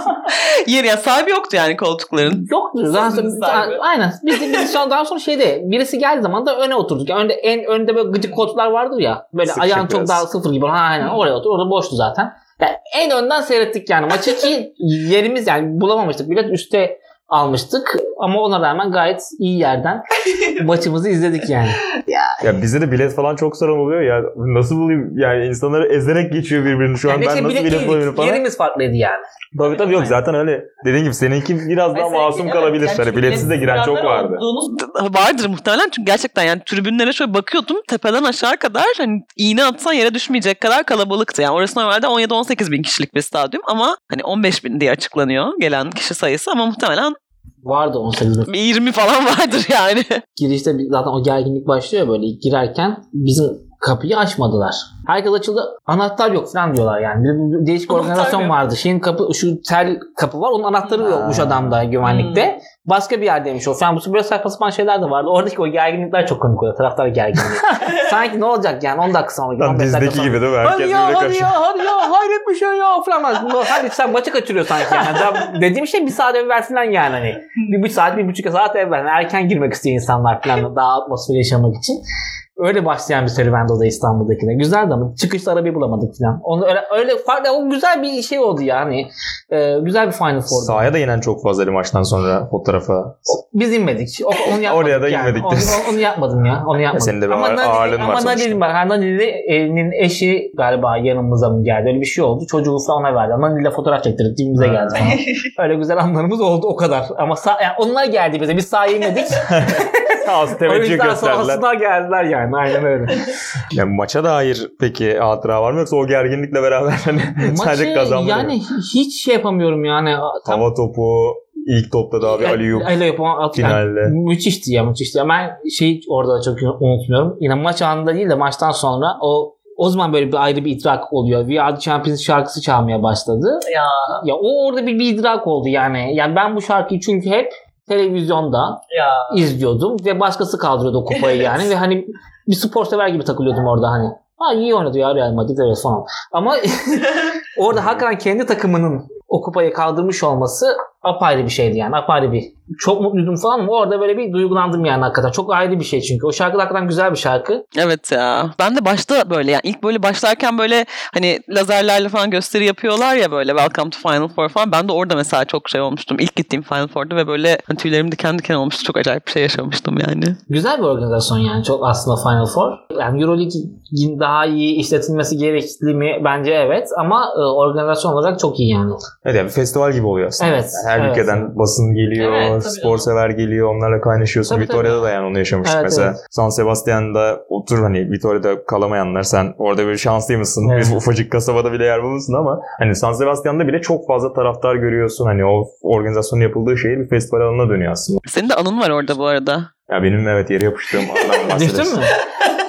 Yer ya sahibi yoktu yani koltukların. Yoktu. Daha sonra, sahibi. aynen. Biz, biz an daha sonra şeyde birisi geldiği zaman da öne oturduk. Yani önde, en önde böyle gıcık koltuklar vardır ya. Böyle Sıkışık ayağın çok daha sıfır gibi. Ha, aynen oraya otur. Orada boştu zaten. Yani en önden seyrettik yani maçı ki yerimiz yani bulamamıştık. Bilet üste almıştık ama ona rağmen gayet iyi yerden maçımızı izledik yani. Ya bizde de bilet falan çok sorun oluyor ya. Nasıl bulayım? Yani insanları ezerek geçiyor birbirini. Şu an Yani ben neyse nasıl bilet bulayım falan. Yerimiz farklıydı yani. Tabii tabii yok zaten öyle. Dediğin gibi seninki biraz daha masum kalabilir. Hani biletsiz de giren çok vardı. Vardır muhtemelen çünkü gerçekten yani tribünlere şöyle bakıyordum tepeden aşağı kadar hani iğne atsan yere düşmeyecek kadar kalabalıktı. Yani orası normalde 17-18 bin kişilik bir stadyum ama hani 15 bin diye açıklanıyor gelen kişi sayısı ama muhtemelen Vardı 18 bin. bir 20 falan vardır yani. girişte zaten o gerginlik başlıyor böyle girerken bizim kapıyı açmadılar. Herkes açıldı. Anahtar yok falan diyorlar yani. Bir, bir değişik Anahtar organizasyon yok. vardı. Şeyin kapı şu tel kapı var. Onun anahtarı yokmuş Ha. adamda güvenlikte. Başka bir yerdeymiş o falan. Bu böyle saçma sapan şeyler de vardı. Oradaki o gerginlikler çok komik oluyor. Taraftar gerginliği. Sanki ne olacak yani 10 dakika sonra. Lan 15 dakika dizdeki gibi değil mi? Hadi Herkes ya birbirine hadi karışıyor. ya hadi ya hayret bir şey ya falan. Hadi sen maçı kaçırıyor sanki yani. Daha dediğim şey bir saat evvel falan yani. Hani. Bir, bir saat bir buçuk saat evvel. Yani erken girmek istiyor insanlar falan daha atmosferi yaşamak için. Öyle başlayan bir serüvendi o da İstanbul'dakine. Güzeldi ama çıkışta arabayı bulamadık falan. Onu öyle, öyle farklı, o güzel bir şey oldu yani. Ee, güzel bir Final Four'du. Sahaya da inen çok fazla maçtan sonra fotoğrafa. Biz inmedik. O, onu yapmadık Oraya da yani. inmedik Onu, onu, yapmadım ya. Onu yapmadım. senin de bir ağır- Nadine- ağırlığın var Ama. Nadine var. Ha, Nadine'nin eşi galiba yanımıza mı geldi? Öyle bir şey oldu. Çocuğu falan ona verdi. Nadine'yle fotoğraf çektirdik. Ha. geldi falan. Öyle güzel anlarımız oldu o kadar. Ama sağ, yani onlar geldi bize. Biz sahaya inmedik. Az teveccüh gösterdiler. sahasına geldiler yani. Aynen öyle. Ya maça dair peki hatıra var mı yoksa o gerginlikle beraber hani sadece Maçı kazanma yani hiç şey yapamıyorum yani. Tam Hava topu ilk topta da abi Ali Yup Ali Yup at- finalde. yani müthişti ya müthişti. Ya Ben şey orada da çok unutmuyorum. Yine maç anında değil de maçtan sonra o o zaman böyle bir ayrı bir idrak oluyor. We Are The Champions şarkısı çalmaya başladı. Ya. Ya o orada bir, bir idrak oldu yani. Yani ben bu şarkıyı çünkü hep televizyonda Ya. izliyordum ve başkası kaldırıyordu o kupayı yani ve hani bir spor sever gibi takılıyordum orada hani. Ha iyi oynadı ya Real Madrid evet falan. Ama orada hakikaten kendi takımının o kupayı kaldırmış olması apayrı bir şeydi yani apayrı bir. Çok mutluydum falan ama orada böyle bir duygulandım yani hakikaten. Çok ayrı bir şey çünkü. O şarkı da hakikaten güzel bir şarkı. Evet ya. Ben de başta böyle yani ilk böyle başlarken böyle hani lazerlerle falan gösteri yapıyorlar ya böyle Welcome to Final Four falan. Ben de orada mesela çok şey olmuştum. İlk gittiğim Final Four'da ve böyle hani tüylerim diken diken olmuştu. Çok acayip bir şey yaşamıştım yani. Güzel bir organizasyon yani çok aslında Final Four. Yani Euroleague'in daha iyi işletilmesi gerekli mi? Bence evet ama e, organizasyon olarak çok iyi yani. Evet yani bir festival gibi oluyor aslında. Evet, Her evet. ülkeden basın geliyor, Evet, spor sever geliyor, onlarla kaynaşıyorsun. Tabii, Vitoria'da tabii. da yani onu yaşamıştık. Evet, Mesela evet. San Sebastian'da otur hani Vitoria'da kalamayanlar sen orada böyle şanslıymışsın. Evet. Biz ufacık kasabada bile yer bulmuşsun ama hani San Sebastian'da bile çok fazla taraftar görüyorsun. Hani o organizasyonun yapıldığı şehir bir festival alanına dönüyor aslında. Senin de anın var orada bu arada. Ya benim evet yere yapıştığım andan. Düştün mü?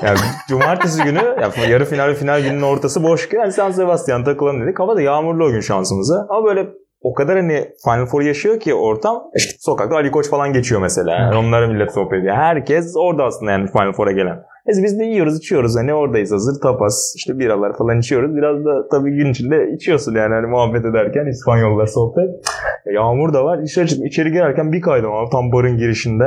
Yani cumartesi günü ya yarı final ve final gününün ortası boş. Yani San Sebastian takılalım dedik. Hava da yağmurlu o gün şansımıza. Ama böyle o kadar hani Final Four yaşıyor ki ortam. İşte sokakta Ali Koç falan geçiyor mesela. Yani onlara millet sohbet ediyor. Herkes orada aslında yani Final Four'a gelen. Biz, biz de yiyoruz içiyoruz hani oradayız hazır tapas işte biralar falan içiyoruz. Biraz da tabii gün içinde içiyorsun yani hani muhabbet ederken İspanyollar sohbet. Yağmur da var. İçeri, içeri girerken bir kaydım abi tam barın girişinde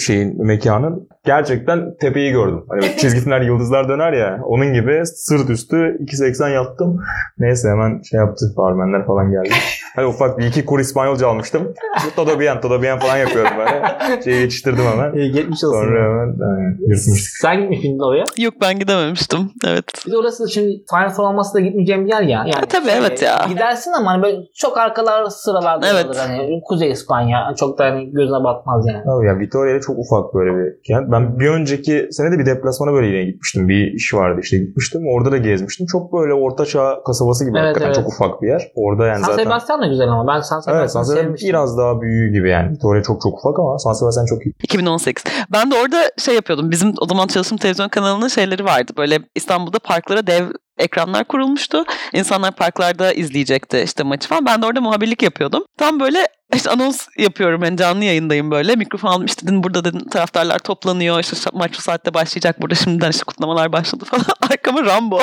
şeyin mekanın gerçekten tepeyi gördüm. Hani çizgi filmler yıldızlar döner ya onun gibi sırt üstü 2.80 yattım. Neyse hemen şey yaptı barmenler falan geldi. Hani ufak bir iki kur İspanyolca almıştım. Todo bien, todo bien falan yapıyorum böyle. Şeyi geçiştirdim hemen. İyi geçmiş olsun. Sonra hemen yani, yırtmıştık. Sen gitmişsin oraya. Yok ben gidememiştim. Evet. Bir de orası şimdi Final Four olması da gitmeyeceğim bir yer ya. Yani E, tabii, evet ya. Gidersin ama hani böyle çok arkalar sıralarda Evet. olur. Hani Kuzey İspanya çok da hani gözüne batmaz yani. Abi ya Vitoria'ya çok ufak böyle bir kent. Ben bir önceki sene de bir deplasmana böyle yine gitmiştim. Bir iş vardı işte gitmiştim. Orada da gezmiştim. Çok böyle ortaçağ kasabası gibi Evet, hakikaten evet. çok ufak bir yer. Orada yani San zaten Sebastian da güzel ama ben San Sebastian'ı Evet San sevmiştim. biraz daha büyüğü gibi yani. Oraya çok çok ufak ama San Sebastian çok iyi. 2018. Ben de orada şey yapıyordum. Bizim o zaman çalıştığım televizyon kanalının şeyleri vardı. Böyle İstanbul'da parklara dev ekranlar kurulmuştu. İnsanlar parklarda izleyecekti işte maçı falan. Ben de orada muhabirlik yapıyordum. Tam böyle işte anons yapıyorum. Yani canlı yayındayım böyle. Mikrofon aldım işte dedim burada dedim taraftarlar toplanıyor. İşte maç bu saatte başlayacak. Burada şimdiden işte kutlamalar başladı falan. Arkama Rambo.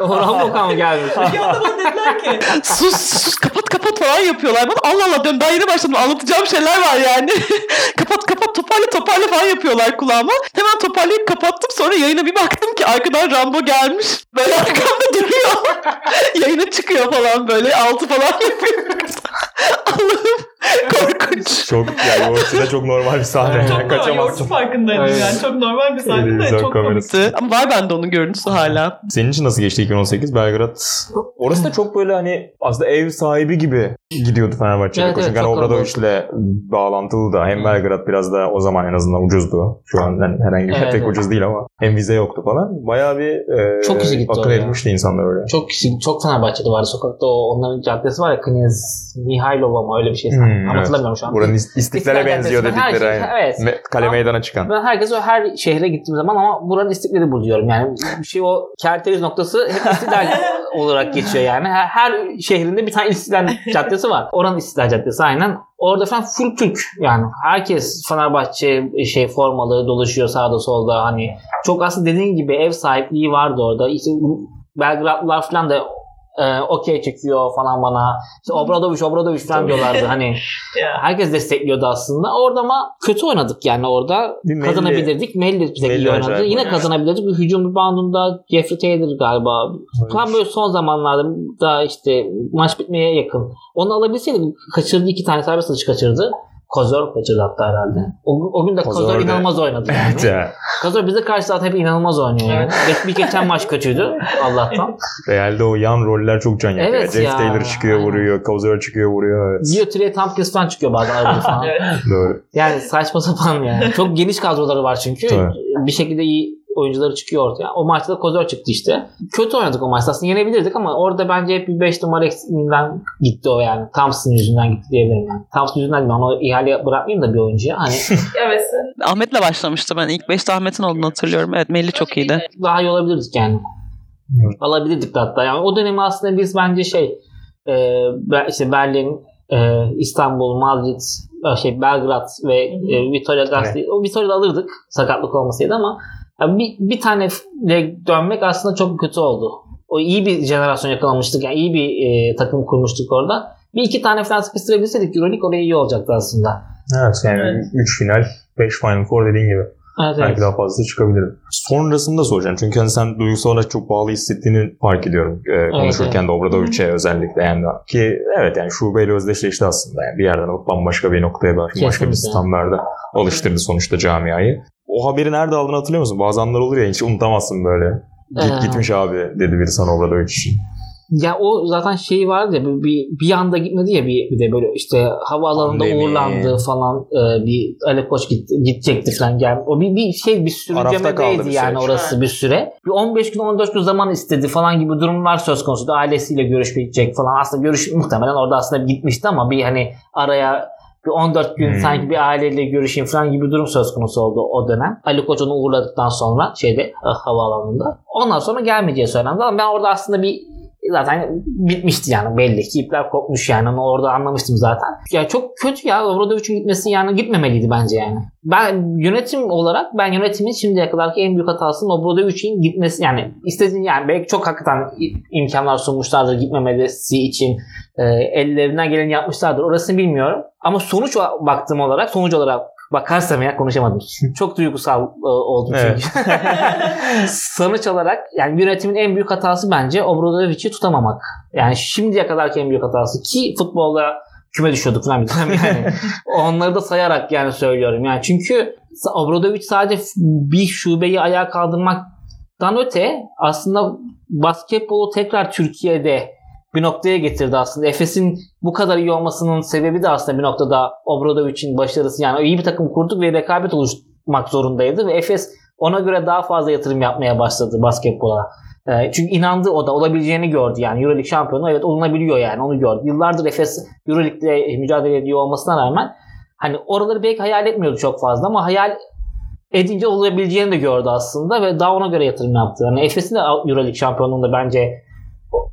O Rambo mı gelmiş? dediler ki sus sus kapat kapat falan yapıyorlar. Ben Allah Allah diyorum daha yeni başladım anlatacağım şeyler var yani. kapat kapat toparla toparla falan yapıyorlar kulağıma. Hemen toparlayıp kapattım sonra yayına bir baktım ki arkadan Rambo gelmiş. Böyle arkamda duruyor. yayına çıkıyor falan böyle altı falan yapıyor. Allah'ım korkunç. Çok yani o açıda çok normal bir sahne. yani kaçamazsın. farkındaydım Evet. yani. Çok normal bir sahne de çok kamerası. komikti. Ama var bende onun görüntüsü hala. Senin için nasıl geçti 2018 Belgrad? Orası da çok böyle hani aslında ev sahibi gibi gidiyordu Fenerbahçe'de. Evet, evet, Çünkü hani çok Obradoviç'le bağlantılı da hem Belgrad biraz da o zaman en azından ucuzdu. Şu an yani herhangi bir Evet, pek evet. ucuz değil ama hem vize yoktu falan. Bayağı bir e, Çok kişi gitti oraya. etmişti insanlar oraya. Çok kişi, çok Fenerbahçe'de vardı sokakta. O, onların caddesi var ya Knez Mihailova mı öyle bir şey. Hmm, Ama evet. şu an. Buranın is- İstiklal'e İstiklal benziyor dedikleri şey- aynen. evet. Me- Kale Ama- meydana çıkan. Ben herkes o her şehre gittiğim zaman ama buranın istiklali buluyorum. Yani bir şey o kerteriz noktası hep istiklal olarak geçiyor yani. Her, her şehrinde bir tane istiklal caddesi var. Oranın istiklal caddesi aynen. Orada falan full Türk yani. Herkes Fenerbahçe şey formalı dolaşıyor sağda solda hani. Çok aslında dediğin gibi ev sahipliği vardı orada. İşte Belgradlılar falan da e, okey çekiyor falan bana. İşte Obradoviç, Obradoviç falan diyorlardı hani. Herkes destekliyordu aslında. Orada ama kötü oynadık yani orada. Bir Kazanabilirdik. Melli bize iyi oynadı. Yine oynadı. kazanabilirdik. Bir hücum reboundunda Jeffrey Taylor galiba. Tam böyle son zamanlarda da işte maç bitmeye yakın. Onu alabilseydi kaçırdı iki tane serbest atış kaçırdı. Kozor kaçırdı hatta herhalde. O, o gün de Kozor Kozor inanılmaz oynadı yani. Evet ya. Kozor bize karşı zaten hep inanılmaz oynuyor yani. Bir, bir geçen maç kötüydü Allah'tan. Realde o yan roller çok can yakıyor. Evet Jeff ya. Taylor çıkıyor Aynen. vuruyor. Kozor çıkıyor vuruyor. Evet. Diyotriye Tompkins falan çıkıyor bazen arada falan. Doğru. Yani saçma sapan yani. Çok geniş kadroları var çünkü. Tabii. Bir şekilde iyi oyuncuları çıkıyor ortaya. O maçta da Kozor çıktı işte. Kötü oynadık o maçta. Aslında yenebilirdik ama orada bence hep bir 5 numara eksikliğinden gitti o yani. Thompson yüzünden gitti diyebilirim yani. Thompson yüzünden değil. Onu ihale bırakmayayım da bir oyuncuya. Hani Evet. Ahmet'le başlamıştı ben. ilk 5'te Ahmet'in olduğunu hatırlıyorum. Evet Melih çok iyiydi. daha iyi olabilirdik yani. Alabilirdik de hatta. Yani o dönemi aslında biz bence şey e, işte Berlin, e, İstanbul, Madrid, e, şey Belgrad ve e, Vitoria Gasteiz. O Vitoria'da alırdık sakatlık olmasaydı ama yani bir, bir tane dönmek aslında çok kötü oldu. O iyi bir jenerasyon yakalamıştık. Yani iyi bir e, takım kurmuştuk orada. Bir iki tane falan sıkıştırabilseydik Euroleague oraya iyi olacaktı aslında. Evet yani 3 final 5 Final Four dediğin gibi. Evet, Belki evet. daha fazla çıkabilir. Sonrasında soracağım. Çünkü hani sen duygusal olarak çok bağlı hissettiğini fark ediyorum. Ee, konuşurken de Obradovic'e özellikle yani. Ki evet yani şubeyle özdeşleşti aslında. Yani bir yerden alıp bambaşka bir noktaya belki başka bir standarda alıştırdı sonuçta camiayı. O haberi nerede aldığını hatırlıyor musun? Bazı anlar olur ya hiç unutamazsın böyle. Git, Ee. Gitmiş abi dedi biri sana Obradovic için. Ya o zaten şey vardı ya bir, bir, anda gitmedi ya bir, bir de böyle işte havaalanında Pandemi. uğurlandı falan e, bir Ali Koç gitti, gidecekti falan gel. O bir, bir şey bir sürüncemedeydi bir yani süreç. orası bir süre. Bir 15 gün 14 gün zaman istedi falan gibi durumlar söz konusu. Ailesiyle görüşmeyecek falan. Aslında görüş muhtemelen orada aslında gitmişti ama bir hani araya bir 14 gün Hmm. sanki bir aileyle görüşeyim falan gibi bir durum söz konusu oldu o dönem. Ali Koç onu uğurladıktan sonra şeyde e, havaalanında. Ondan sonra gelmeyeceği söylendi ama ben orada aslında bir zaten bitmişti yani belli ki ipler kopmuş yani onu orada anlamıştım zaten. Ya çok kötü ya Obradovic'in gitmesi yani gitmemeliydi bence yani. Ben yönetim olarak ben yönetimin şimdiye kadarki en büyük hatasının Obradovic'in gitmesi yani istediğin yani belki çok hakikaten imkanlar sunmuşlardır gitmemesi için e, ellerinden geleni yapmışlardır orasını bilmiyorum. Ama sonuç baktığım olarak sonuç olarak bakarsam ya konuşamadım. Çok duygusal e, oldum Evet. çünkü. sonuç olarak yani yönetimin en büyük hatası bence Obradovic'i tutamamak. Yani şimdiye kadarki en büyük hatası ki futbolda küme düşüyorduk falan bir dönem yani. Onları da sayarak yani söylüyorum. Yani çünkü Obradovic sadece bir şubeyi ayağa kaldırmaktan öte aslında basketbolu tekrar Türkiye'de bir noktaya getirdi aslında. Efes'in bu kadar iyi olmasının sebebi de aslında bir noktada Obradovic'in başarısı. Yani iyi bir takım kurduk ve rekabet oluşturmak zorundaydı ve Efes ona göre daha fazla yatırım yapmaya başladı basketbola. E, çünkü inandı o da olabileceğini gördü yani Euroleague şampiyonu evet olunabiliyor yani onu gördü. Yıllardır Efes Euroleague'de mücadele ediyor olmasına rağmen hani oraları belki hayal etmiyordu çok fazla ama hayal edince olabileceğini de gördü aslında ve daha ona göre yatırım yaptı. Yani Efes'in de Euroleague şampiyonluğunda bence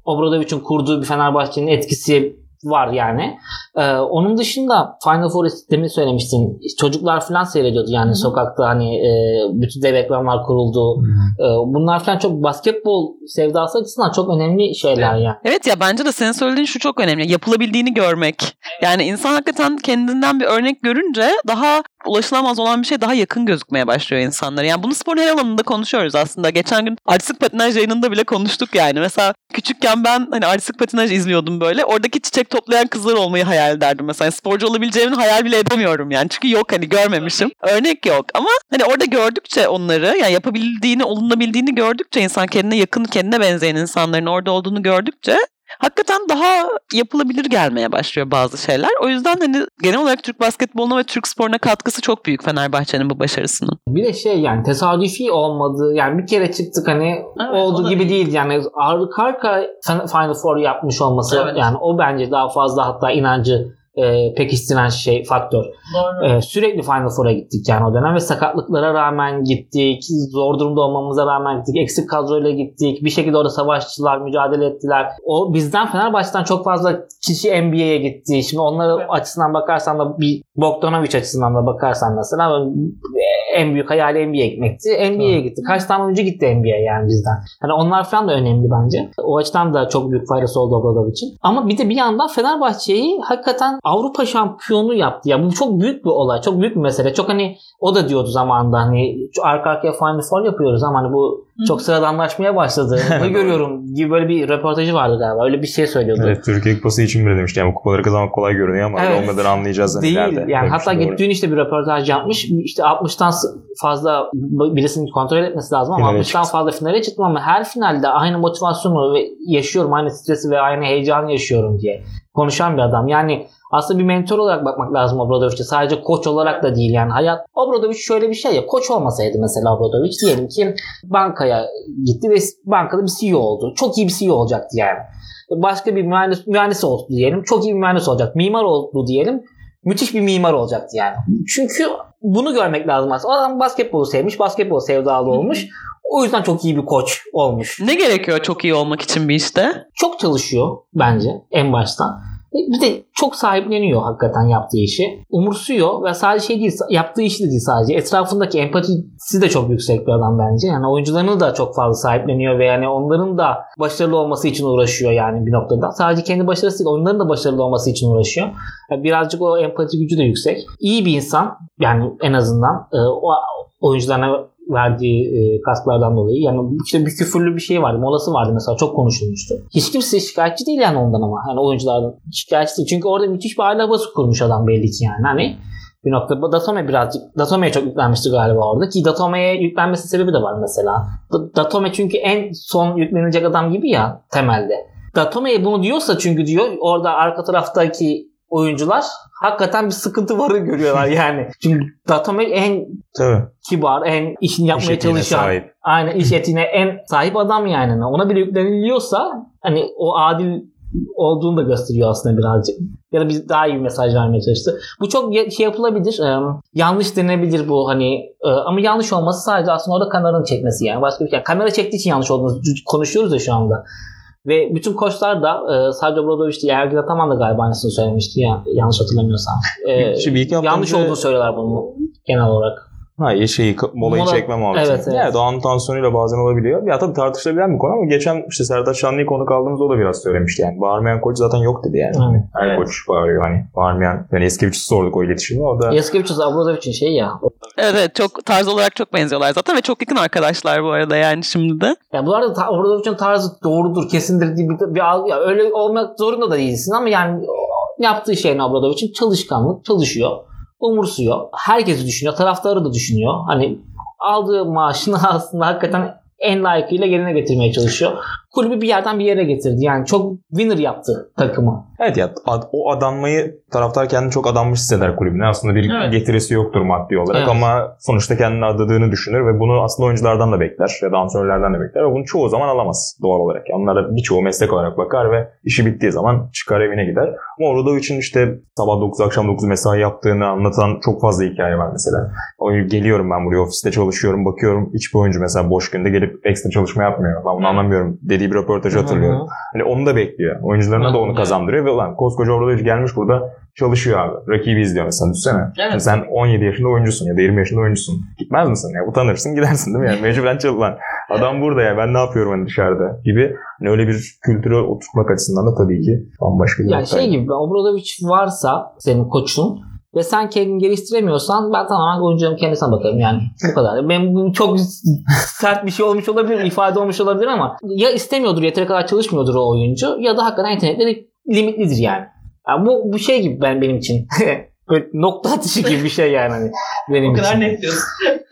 Obradovic'in kurduğu bir Fenerbahçe'nin etkisi var yani. Ee, onun dışında Final Four demin söylemiştim. Çocuklar falan seyrediyordu yani Hı. sokakta hani e, bütün dev ekranlar kuruldu. E, bunlar falan çok basketbol sevdası açısından çok önemli şeyler yani. Evet ya bence de senin söylediğin şu çok önemli. Yapılabildiğini görmek. Yani insan hakikaten kendinden bir örnek görünce daha ulaşılamaz olan bir şey daha yakın gözükmeye başlıyor insanlara. Yani bunu spor her alanında konuşuyoruz aslında. Geçen gün artistik patinaj yayınında bile konuştuk yani. Mesela küçükken ben hani artistik patinaj izliyordum böyle. Oradaki çiçek toplayan kızlar olmayı hayal ederdim mesela. Sporcu olabileceğimi hayal bile edemiyorum yani. Çünkü yok hani görmemişim. Örnek yok ama hani orada gördükçe onları yani yapabildiğini, olunabildiğini gördükçe insan kendine yakın, kendine benzeyen insanların orada olduğunu gördükçe hakikaten daha yapılabilir gelmeye başlıyor bazı şeyler. O yüzden hani genel olarak Türk basketboluna ve Türk sporuna katkısı çok büyük Fenerbahçe'nin bu başarısının. Bir de şey yani tesadüfi olmadı. Yani bir kere çıktık hani evet, oldu gibi değil. Yani arka arka Final Four yapmış olması evet. yani o bence daha fazla hatta inancı e, pekiştiren şey faktör. E, sürekli Final Four'a gittik yani o dönem ve sakatlıklara rağmen gittik. Zor durumda olmamıza rağmen gittik. Eksik kadroyla gittik. Bir şekilde orada savaşçılar mücadele ettiler. O bizden Fenerbahçe'den çok fazla kişi NBA'ye gitti. Şimdi onları evet. açısından bakarsan da bir Bogdanovic açısından da bakarsan mesela en büyük hayali NBA'ye gitmekti. NBA'ye gitti. Kaç tane oyuncu gitti NBA yani bizden. Hani onlar falan da önemli bence. O açıdan da çok büyük faydası oldu Obradovic'in. Ama bir de bir yandan Fenerbahçe'yi hakikaten Avrupa şampiyonu yaptı. Ya bu çok büyük bir olay. Çok büyük bir mesele. Çok hani o da diyordu zamanında hani arka arkaya Final Four yapıyoruz ama hani bu çok sıradanlaşmaya başladı. Ne görüyorum gibi böyle bir röportajı vardı galiba. Öyle bir şey söylüyordu. Evet Türkiye Kupası için bile demişti. Yani bu kupaları kazanmak kolay görünüyor ama evet. olmadan anlayacağız. Değil. Ileride. Yani hatta gittiğin işte bir röportaj yapmış. İşte 60'tan fazla birisinin kontrol etmesi lazım ama finale 60'tan çıktı. fazla finale çıktım ama her finalde aynı motivasyonu yaşıyorum. Aynı stresi ve aynı heyecanı yaşıyorum diye konuşan bir adam. Yani aslında bir mentor olarak bakmak lazım Obradovic'e. Sadece koç olarak da değil yani hayat. Obradovic şöyle bir şey ya. Koç olmasaydı mesela Obradovic diyelim ki bankaya gitti ve bankada bir CEO oldu. Çok iyi bir CEO olacaktı yani. Başka bir mühendis, mühendis oldu diyelim. Çok iyi bir mühendis olacak. Mimar oldu diyelim. Müthiş bir mimar olacaktı yani. Çünkü bunu görmek lazım aslında. O adam basketbolu sevmiş. Basketbol sevdalı olmuş. O yüzden çok iyi bir koç olmuş. Ne gerekiyor çok iyi olmak için bir işte? Çok çalışıyor bence en baştan. Bir de çok sahipleniyor hakikaten yaptığı işi. Umursuyor ve sadece şey değil yaptığı işi de değil sadece. Etrafındaki empatisi de çok yüksek bir adam bence. Yani oyuncularını da çok fazla sahipleniyor ve yani onların da başarılı olması için uğraşıyor yani bir noktada. Sadece kendi başarısı değil onların da başarılı olması için uğraşıyor. Yani birazcık o empati gücü de yüksek. İyi bir insan yani en azından e, o oyuncularına verdiği e, kasklardan dolayı. Yani işte bir küfürlü bir şey vardı. Molası vardı mesela. Çok konuşulmuştu. Hiç kimse şikayetçi değil yani ondan ama. Yani oyunculardan şikayetçi değil. Çünkü orada müthiş bir aile havası kurmuş adam belli ki yani. Hani bir noktada Datome birazcık Datome'ye çok yüklenmişti galiba orada ki Datome'ye yüklenmesi sebebi de var mesela. Datome çünkü en son yüklenilecek adam gibi ya temelde. Datome'ye bunu diyorsa çünkü diyor orada arka taraftaki oyuncular hakikaten bir sıkıntı varı görüyorlar yani. Çünkü Datome en Tabii. kibar, en işini yapmaya iş çalışan, sahip. aynen iş etine en sahip adam yani. Ona bile yükleniliyorsa hani o adil olduğunu da gösteriyor aslında birazcık. Ya da biz daha iyi bir mesaj vermeye çalıştı. Bu çok şey yapılabilir. Yanlış denebilir bu hani ama yanlış olması sadece aslında orada kameranın çekmesi yani. Başka bir şey. Kamera çektiği için yanlış olduğunu konuşuyoruz ya şu anda. Ve bütün koçlar da e, sadece Obradoviç değil, Ergin Ataman da galiba aynısını söylemişti ya, yanlış hatırlamıyorsam. E, Şimdi yanlış olduğunu söylerler bunu genel olarak. Ha şeyi molayı Mola, çekme muhabbeti. Evet, evet. Yani Doğan'ın tansiyonuyla bazen olabiliyor. Ya tabii tartışılabilen bir konu ama geçen işte Serdar Şanlı'yı konu kaldığımız o da biraz söylemişti yani. Bağırmayan koç zaten yok dedi yani. Hı. Her evet. koç bağırıyor hani. Bağırmayan. Yani Eskevicius'u sorduk o iletişimi. O da... Eskevicius Abradovic'in şey ya. Evet, evet çok tarz olarak çok benziyorlar zaten ve çok yakın arkadaşlar bu arada yani şimdi de. Ya bu arada Abradovic'in tarzı doğrudur, kesindir diye bir, bir algı. Ya öyle olmak zorunda da değilsin ama yani yaptığı şeyin Abradovic'in çalışkanlık, çalışıyor umursuyor. Herkesi düşünüyor. Taraftarı da düşünüyor. Hani aldığı maaşını aslında hakikaten en layıkıyla yerine getirmeye çalışıyor. Kulübü bir yerden bir yere getirdi. Yani çok winner yaptı takımı. Evet ya ad- o adanmayı taraftar kendini çok adanmış hisseder kulübüne. Aslında bir Evet. getirisi yoktur maddi olarak Evet. ama sonuçta kendini adadığını düşünür ve bunu aslında oyunculardan da bekler ya da antrenörlerden de bekler ve bunu çoğu zaman alamaz doğal olarak. Yani Onlara birçoğu meslek olarak bakar ve işi bittiği zaman çıkar evine gider. Ama orada için işte sabah 9 akşam 9 mesai yaptığını anlatan çok fazla hikaye var mesela. O geliyorum ben buraya ofiste çalışıyorum bakıyorum hiçbir oyuncu mesela boş günde gelip ekstra çalışma yapmıyor. Ben bunu anlamıyorum dediği bir röportajı hatırlıyorum. Hı hı. Hani onu da bekliyor. Oyuncularına da onu kazandırıyor ve ulan koskoca Obradoviç gelmiş burada çalışıyor abi. Rakibi izliyor mesela düşünsene. Evet. Şimdi sen 17 yaşında oyuncusun ya da 20 yaşında oyuncusun. Gitmez misin ya? Utanırsın gidersin değil mi? Yani mecburen çal lan. Adam burada ya ben ne yapıyorum hani dışarıda gibi. Hani öyle bir kültüre oturtmak açısından da tabii ki bambaşka bir Yani noktaydı. şey gibi Obradovic varsa senin koçun ve sen kendini geliştiremiyorsan ben tamamen oyuncunun kendisine bakarım yani. Bu kadar. Ben bu çok sert bir şey olmuş olabilir, ifade olmuş olabilir ama ya istemiyordur, yeteri kadar çalışmıyordur o oyuncu ya da hakikaten yetenekleri limitlidir yani. yani bu, bu şey gibi ben benim için. Böyle nokta atışı gibi bir şey yani hani benim O kadar için. net diyorsun.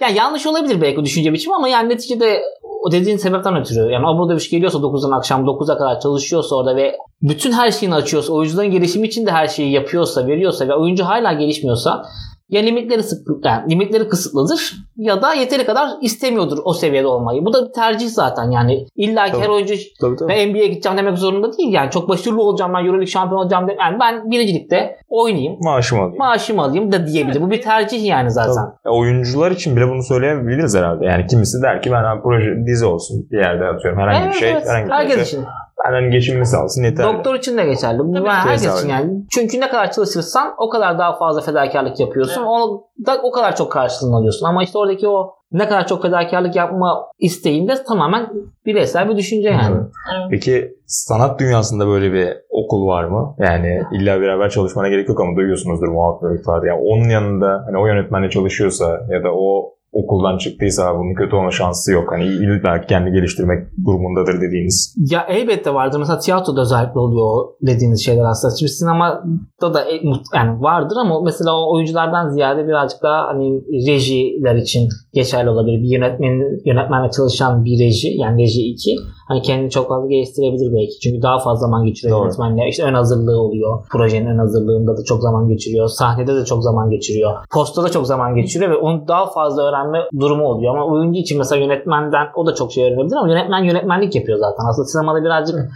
Yani yanlış olabilir belki düşünce biçimi ama yani neticede o dediğin sebepten ötürü. Yani Obradoviç geliyorsa 9'dan akşam 9'a kadar çalışıyorsa orada ve bütün her şeyini açıyorsa, oyuncuların gelişimi için de her şeyi yapıyorsa, veriyorsa ve oyuncu hala gelişmiyorsa ya limitleri sık, yani limitleri kısıtlıdır ya da yeteri kadar istemiyordur o seviyede olmayı. Bu da bir tercih zaten yani. İlla ki her oyuncu Tabii tabii. ben NBA'ye gideceğim demek zorunda değil yani. Çok başarılı olacağım ben Euroleague şampiyon olacağım demek. Yani ben birincilikte oynayayım, Maaşımı alayım. maaşımı alayım da diyebilir. Bu bir tercih yani zaten. Tabii. Ya oyuncular için bile bunu söyleyebiliriz herhalde. Yani kimisi der ki ben proje dizi olsun bir yerde atıyorum herhangi bir şey. Herhangi bir Herkes şey. için. Ben hani geçimimi sağlasın yeterli. Doktor için de geçerli. Bu Tabii herkes için yani. Çünkü ne kadar çalışırsan o kadar daha fazla fedakarlık yapıyorsun. Evet. Onu da o kadar çok karşılığını alıyorsun. Ama işte oradaki o ne kadar çok fedakarlık yapma isteğinde tamamen bireysel bir düşünce yani. Evet. Peki sanat dünyasında böyle bir okul var mı? Yani illa beraber çalışmana gerek yok ama duyuyorsunuzdur muhabbet böyle ifade. Yani onun yanında hani o yönetmenle çalışıyorsa ya da o okuldan çıktıysa bunun kötü olma şansı yok. Hani illa kendi geliştirmek durumundadır dediğiniz. Ya elbette vardır. Mesela tiyatroda özellikle oluyor dediğiniz şeyler aslında. Şimdi sinemada da e- yani vardır ama mesela o oyunculardan ziyade birazcık daha hani rejiler için geçerli olabilir. Bir yönetmen yönetmenle çalışan bir reji yani reji 2 hani kendini çok fazla geliştirebilir belki. Çünkü daha fazla zaman geçiriyor Doğru. yönetmenle. İşte ön hazırlığı oluyor. Projenin ön hazırlığında da çok zaman geçiriyor. Sahnede de çok zaman geçiriyor. Posta da çok zaman geçiriyor ve onu daha fazla öğrenme durumu oluyor. Ama oyuncu için mesela yönetmenden o da çok şey öğrenebilir ama yönetmen yönetmenlik yapıyor zaten. Aslında sinemada birazcık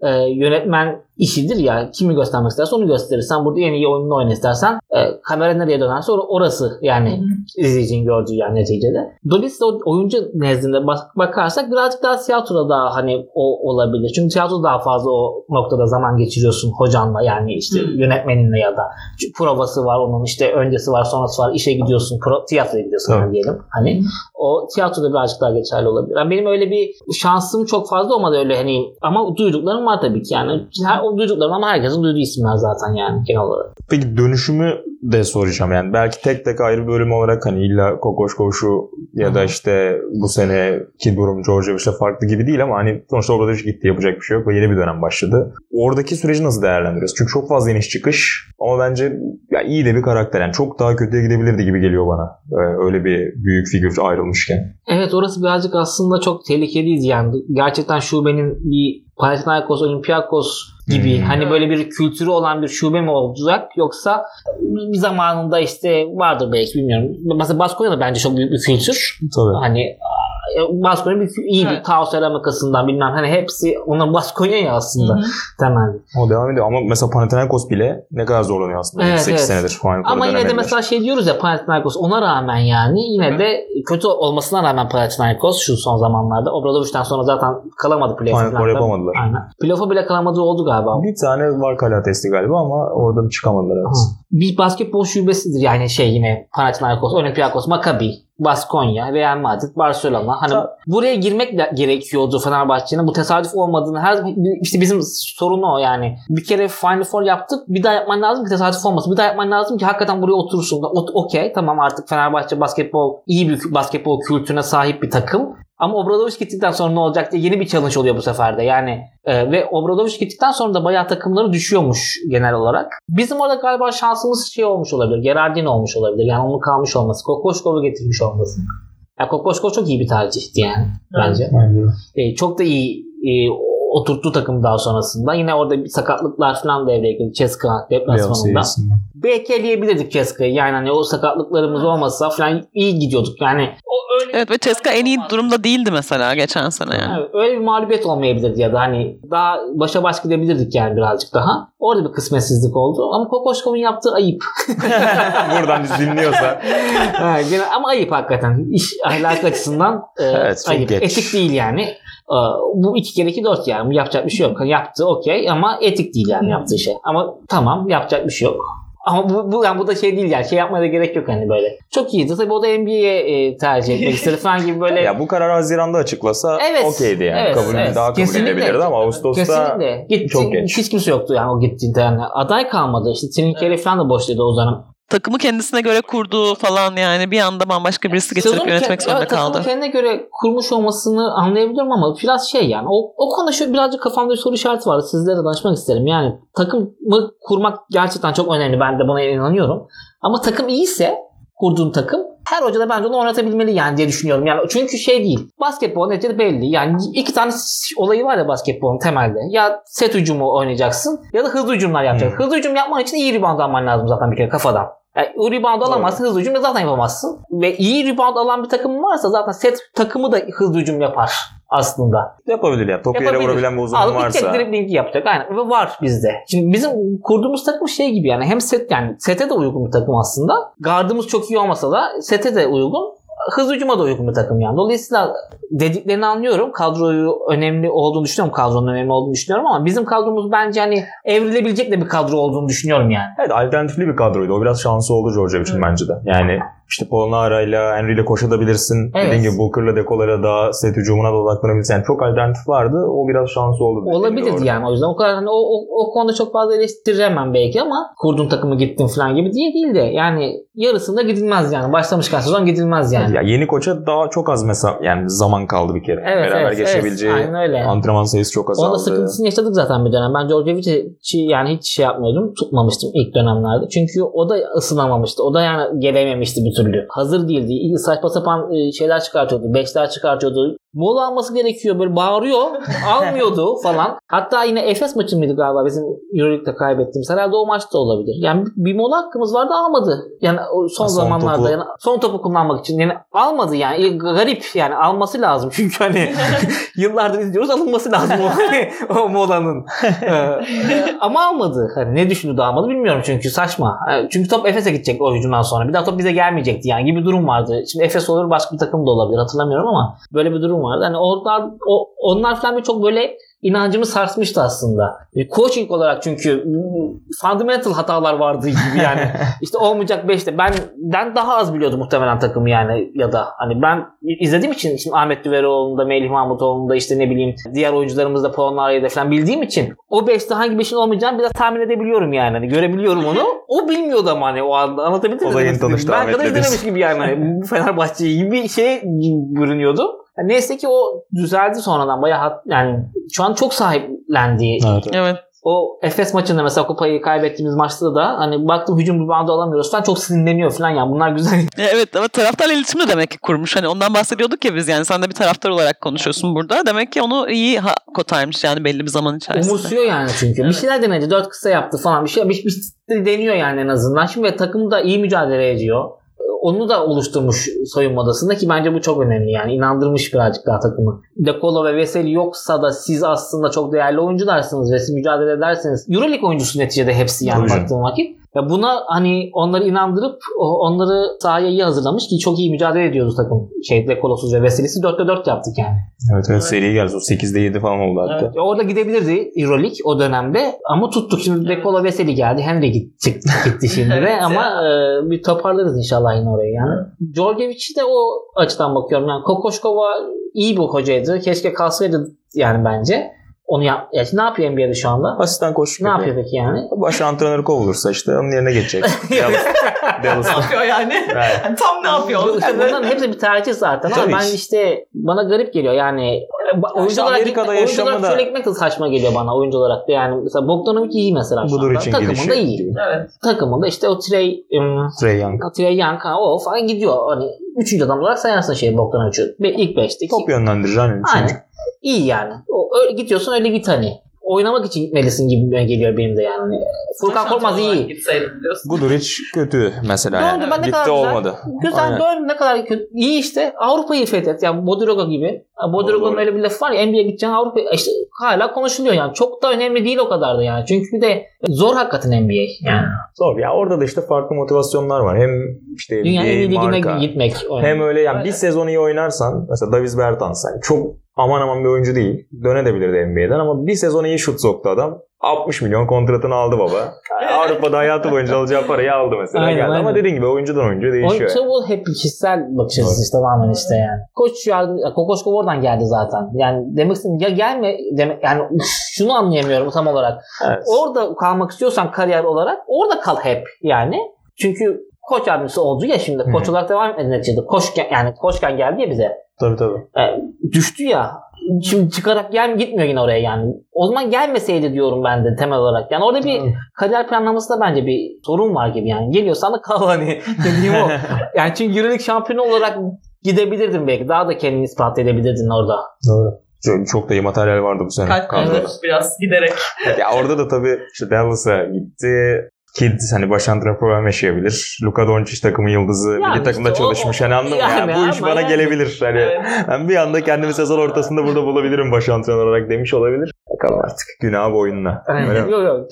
e, yönetmen işidir ya. Kimi göstermek istersen onu gösterir. Sen burada en iyi oyununu oyna istersen e, kamera nereye dönerse or- orası yani izleyicinin gördüğü yani neticede. Dolayısıyla oyuncu nezdinde bak- bakarsak birazcık daha tiyatroda daha hani o olabilir. Çünkü tiyatro daha fazla o noktada zaman geçiriyorsun hocanla yani işte Hı. yönetmeninle ya da Çünkü provası var onun işte öncesi var sonrası var işe gidiyorsun pro, tiyatroya gidiyorsun Tabii. yani diyelim. Hani o tiyatroda birazcık daha geçerli olabilir. Yani benim öyle bir şansım çok fazla olmadı öyle hani ama duyduklarım var tabii ki yani. Her, o duyduklarım ama herkesin duyduğu isimler zaten yani genel olarak. Peki dönüşümü de soracağım yani. Belki tek tek ayrı bölüm olarak hani illa Kokoşkoş'u ya da işte bu seneki durum Georgievic'le farklı gibi değil ama hani sonuçta orada hiç gitti yapacak bir şey yok ve yeni bir dönem başladı. Oradaki süreci nasıl değerlendiriyoruz? Çünkü çok fazla iniş çıkış ama bence ya iyi de bir karakter yani çok daha kötüye gidebilirdi gibi geliyor bana. Ee, Öyle bir büyük figür ayrılmışken. Evet orası birazcık aslında çok tehlikeliydi yani. Gerçekten şubenin bir Panathinaikos, Olympiakos gibi Hmm. hani böyle bir kültürü olan bir şube mi olacak yoksa bir zamanında işte vardır belki bilmiyorum. Mesela Baskonya'da bence çok büyük bir kültür. Tabii. Hani Baskonya bir, iyi bir Evet. kaos seramikasından bilmem hani hepsi onlar Baskonya ya aslında Hı hı. temelde. O devam ediyor ama mesela Panathinaikos bile ne kadar zorlanıyor aslında. Evet, 8 evet. senedir Four'a Ama yine de mesela şey diyoruz ya Panathinaikos ona rağmen yani yine de kötü olmasına rağmen Panathinaikos şu son zamanlarda Obradovic'den sonra zaten kalamadı playoff'a. Falan. yapamadılar. Aynen. Playoff'a bile kalamadığı oldu galiba. Bir tane var kale testi galiba ama orada çıkamadılar. Evet. Hı. Bir basketbol şubesidir yani şey yine Panathinaikos, Olympiakos, Maccabi, Baskonya, Real Madrid, Barcelona. Hani Tabii. buraya girmek de gerekiyordu Fenerbahçe'nin. Bu tesadüf olmadığını her işte bizim sorunu o yani. Bir kere Final Four yaptık. Bir daha yapman lazım ki tesadüf olmasın. Bir daha yapman lazım ki hakikaten buraya oturursun. Okey tamam artık Fenerbahçe basketbol iyi bir basketbol kültürüne sahip bir takım. Ama Obradoviç gittikten sonra ne olacak diye yeni bir challenge oluyor bu sefer de. Yani e, ve Obradoviç gittikten sonra da bayağı takımları düşüyormuş genel olarak. Bizim orada galiba şansımız şey olmuş olabilir. Gerardin olmuş olabilir. Yani onun kalmış olması. Kokoşkov'u getirmiş olması. Ya Kokoşkov çok iyi bir tercihti yani bence. Aynen. E, çok da iyi e, oturttu takım daha sonrasında. Yine orada bir sakatlıklar falan devreye girdi. Ceska deplasmanında. Belki eleyebilirdik Ceska'yı. Yani hani o sakatlıklarımız olmasa falan iyi gidiyorduk. Yani o Evet ve Ceska en iyi durumda değildi mesela geçen sene yani. Evet, öyle bir mağlubiyet olmayabilirdi ya da hani daha başa baş gidebilirdik yani birazcık daha. Orada bir kısmetsizlik oldu. Ama Kokoşkov'un yaptığı ayıp. Buradan biz dinliyorsa. evet, ama ayıp hakikaten. İş ahlak açısından e, Evet, çok ayıp. geç. Etik değil yani. E, bu iki kere iki dört yani. Bu yapacak bir şey yok. Yaptı okey ama etik değil yani yaptığı şey. Ama tamam yapacak bir şey yok. Ama bu, bu, yani bu da şey değil yani. Şey yapmaya da gerek yok hani böyle. Çok iyiydi. Tabii o da NBA'ye e, tercih etmek istedi falan gibi böyle. ya bu karar Haziran'da açıklasa Evet. okeydi yani. evet, kabul, evet. Daha kabul Kesinlikle. edilebilirdi ama Ağustos'ta Kesinlikle. Gitti, çok geç. Hiç kimse yoktu yani o gittiğinde. Yani aday kalmadı. İşte Tim Kelly falan da boşladı o zaman. Takımı kendisine göre kurdu falan yani bir anda bambaşka birisi getirip yönetmek zorunda evet, takımı kaldı. kendine göre kurmuş olmasını anlayabiliyorum ama biraz şey yani o, o konuda şu birazcık kafamda bir soru işareti vardı. Sizlere danışmak isterim. Yani takımı kurmak gerçekten çok önemli. Ben de buna inanıyorum. Ama takım iyiyse kurduğun takım her hoca da bence onu oynatabilmeli yani diye düşünüyorum. Yani çünkü şey değil. Basketbol neticede belli. Yani iki tane olayı var ya basketbolun temelde. Ya set hücumu oynayacaksın ya da hızlı hücumlar yapacaksın. Hmm. Hızlı hücum yapman için iyi rebound alman lazım zaten bir kere kafadan. Yani rebound alamazsın hızlı hücum da zaten yapamazsın. Ve iyi rebound alan bir takım varsa zaten set takımı da hızlı hücum yapar aslında. yapabilir ya. Topu yere vurabilen bir uzun Alıp varsa. gidecek driblingi yapacak. Aynen. Ve var bizde. Şimdi bizim kurduğumuz takım şey gibi yani hem set yani sete de uygun bir takım aslında. Gardımız çok iyi olmasa da sete de uygun. Hız hücuma da uygun bir takım yani. Dolayısıyla dediklerini anlıyorum. Kadroyu önemli olduğunu düşünüyorum. Kadronun önemli olduğunu düşünüyorum ama bizim kadromuz bence hani evrilebilecek de bir kadro olduğunu düşünüyorum yani. Evet alternatifli bir kadroydu. O biraz şansı oldu Georgia için bence de. Yani işte Polonara ile Henry ile koşabilirsin. Evet. Dediğin gibi Booker'la Dekolara da set hücumuna da odaklanabilirsin. Yani çok alternatif vardı. O biraz şansı oldu. orada. yani o yüzden o kadar hani o, o, o konuda çok fazla eleştiremem belki ama kurduğun takımı gittin falan gibi diye değil de yani yarısında gidilmez yani başlamışken sezon gidilmez yani. Ya yeni koça daha çok az mesela yani zaman kaldı bir kere. Evet, Beraber evet, geçebileceği evet. Aynen öyle. antrenman sayısı çok azaldı. Onun da sıkıntısını yaşadık zaten bir dönem. Ben Djordjevic'i yani hiç şey yapmıyordum. Tutmamıştım ilk dönemlerde. Çünkü o da ısınamamıştı. O da yani gelememişti türlü. Hazır değildi. Saçma sapan e, şeyler çıkartıyordu. Beşler çıkartıyordu. Mola alması gerekiyor. Böyle bağırıyor. almıyordu falan. Hatta yine Efes maçı mıydı galiba bizim Euroleague'de kaybettiğimiz. Herhalde o maçta olabilir. Yani bir mola hakkımız vardı almadı. Yani son, Son zamanlarda topu. yani son topu kullanmak için. Yani almadı yani. Garip yani alması lazım. Çünkü hani yıllardır izliyoruz alınması lazım o, hani, o molanın. Ee, ama almadı. Hani ne düşündü de almadı bilmiyorum çünkü saçma. Ee, Çünkü top Efes'e gidecek o hücumdan sonra. Bir daha top bize gelmeyecekti yani gibi durum vardı. Şimdi Efes olur başka bir takım da olabilir hatırlamıyorum ama böyle bir durum vardı. Hani onlar, o, onlar falan bir çok böyle inancımı sarsmıştı aslında. E, Coaching olarak çünkü fundamental hatalar vardı gibi yani. işte olmayacak 5'te. Ben ben daha az biliyordum muhtemelen takımı yani ya da hani ben izlediğim için şimdi Ahmet Düveroğlu'nda, Melih Mahmutoğlu'nda işte ne bileyim diğer oyuncularımızda Polonara'da falan bildiğim için o 5'te hangi 5'in olmayacağını biraz tahmin edebiliyorum yani. Hani görebiliyorum onu. O bilmiyordu ama hani o anda anlatabildim mi? Da tanıştı Ben kadar izlememiş gibi yani. Hani bu Fenerbahçe gibi bir şey görünüyordu. Yani neyse ki o düzeldi sonradan bayağı hat- yani şu an çok sahiplendi. Evet, evet. Evet. O Efes maçında mesela kupayı kaybettiğimiz maçta da hani baktım hücum bir bandı alamıyoruz falan çok sinirleniyor falan yani bunlar güzel. Evet ama taraftarla iletişimi de demek ki kurmuş. Hani ondan bahsediyorduk ya biz yani sen de bir taraftar olarak konuşuyorsun burada. Demek ki onu iyi ha- kotarmış yani belli bir zaman içerisinde. Umursuyor yani çünkü. Bir şeyler denedi. Dört kısa yaptı falan. Bir şey bir, bir, bir deniyor yani en azından. Şimdi takım da iyi mücadele ediyor. Onu da oluşturmuş soyunma odasında ki bence bu çok önemli yani. inandırmış birazcık daha takımı. De Colo ve Veseli yoksa da siz aslında çok değerli oyuncularsınız ve siz mücadele ederseniz Euroleague oyuncusu neticede hepsi yani baktığım vakit. Ya buna hani onları inandırıp onları sahaya iyi hazırlamış ki çok iyi mücadele ediyoruz takım. Şey De Colo'suz ve Veseli'si 4'te 4 yaptık yani. Evet, evet seri geldi. O 8'de 7 falan oldu hatta. Evet. Orada gidebilirdi Euroleague o dönemde ama tuttuk. Şimdi De Colo Veseli geldi. Henry gitti, çıktı, gitti şimdi Evet ama e, bir toparlarız inşallah yine orayı yani. Djordjevic'i de o açıdan bakıyorum. Yani Kokoşkova iyi bir hocaydı. Keşke kalsaydı yani bence. Onu yap ya ne yapıyor NBA'de şu anda? Asistan koşu Ne yapıyor peki yani? Baş antrenörü kovulursa işte onun yerine geçecek. Dallas, Dallas'ta. yapıyor yani? Evet. Tam ne yapıyor? İşte bunların hepsi bir tercih zaten ama Tabii ben ki. işte bana garip geliyor yani oyuncu olarak, Amerika'da gitmek, oyuncu olarak da- şöyle gitmek de saçma geliyor bana oyuncu olarak da yani mesela Bogdanovic iyi mesela şu Budur anda. için takımında gidişi. iyi Evet. takımında işte o Trey um, Trey Young. Trey Young ha, o falan gidiyor hani üçüncü adam olarak sayarsın şey Bogdanovic'i Be- ilk beşte Top yönlendirici hani. Aynen. İyi yani. O, öyle gidiyorsun öyle git hani. Oynamak için gitmelisin gibi geliyor benim de yani. Furkan Korkmaz iyi. Guduric kötü mesela. Döndü, Yani. ben ne Gitti kadar güzel. olmadı. Güzel Aynen. dön ne kadar kötü. İyi işte Avrupa'yı fethet. Yani Bodiroga gibi. Doğru. öyle bir lafı var ya NBA'ye gideceksin Avrupa işte hala konuşuluyor yani. Çok da önemli değil o kadar da yani. Çünkü bir de zor hakikaten NBA yani. Zor ya orada da işte farklı motivasyonlar var. Hem işte iyi NBA, ligine marka. gitmek. Hem öyle yani bir sezon iyi oynarsan mesela Davis Bertans yani çok aman aman bir oyuncu değil. Dönebilirdi NBA'den ama bir sezon iyi şut soktu adam. 60 milyon kontratını aldı baba. Avrupa'da hayatı boyunca alacağı parayı aldı mesela Aynen, geldi. Ama aynen. dediğin gibi oyuncudan oyuncuya değişiyor. Oyuncu bu hep kişisel bakış açısı işte tamamen işte yani. Koç yardım, Kokoşkov oradan geldi zaten. Yani demek istedim ya gelme demek yani şunu anlayamıyorum tam olarak. Evet. Orada kalmak istiyorsan kariyer olarak orada kal hep yani. Çünkü koç yardımcısı oldu ya şimdi. Koç olarak devam etmedi neticede. Koç, yani koçken geldi ya bize. Tabii tabii. E, düştü ya. Şimdi çıkarak gel gitmiyor yine oraya yani. O zaman gelmeseydi diyorum ben de temel olarak. Yani orada bir kariyer planlamasında bence bir sorun var gibi yani. Geliyorsan da kal hani dediğim o. Yani çünkü Euroleague şampiyonu olarak gidebilirdin belki. Daha da kendini ispat edebilirdin orada. Doğru. Çok, çok da iyi materyal vardı bu sene. Kalp biraz giderek. Ya orada da tabii işte Dallas'a gitti. Kidd hani baş antrenör problem yaşayabilir. Luka Doncic takımın yıldızı. Yani milli takımda işte çalışmış. o- Hani anladın yani Ya bu iş bana yani- gelebilir. Hani Evet. ben bir anda kendimi sezon ortasında burada bulabilirim baş antrenör olarak demiş olabilir. Bakalım artık. Günah mi? Yok yok.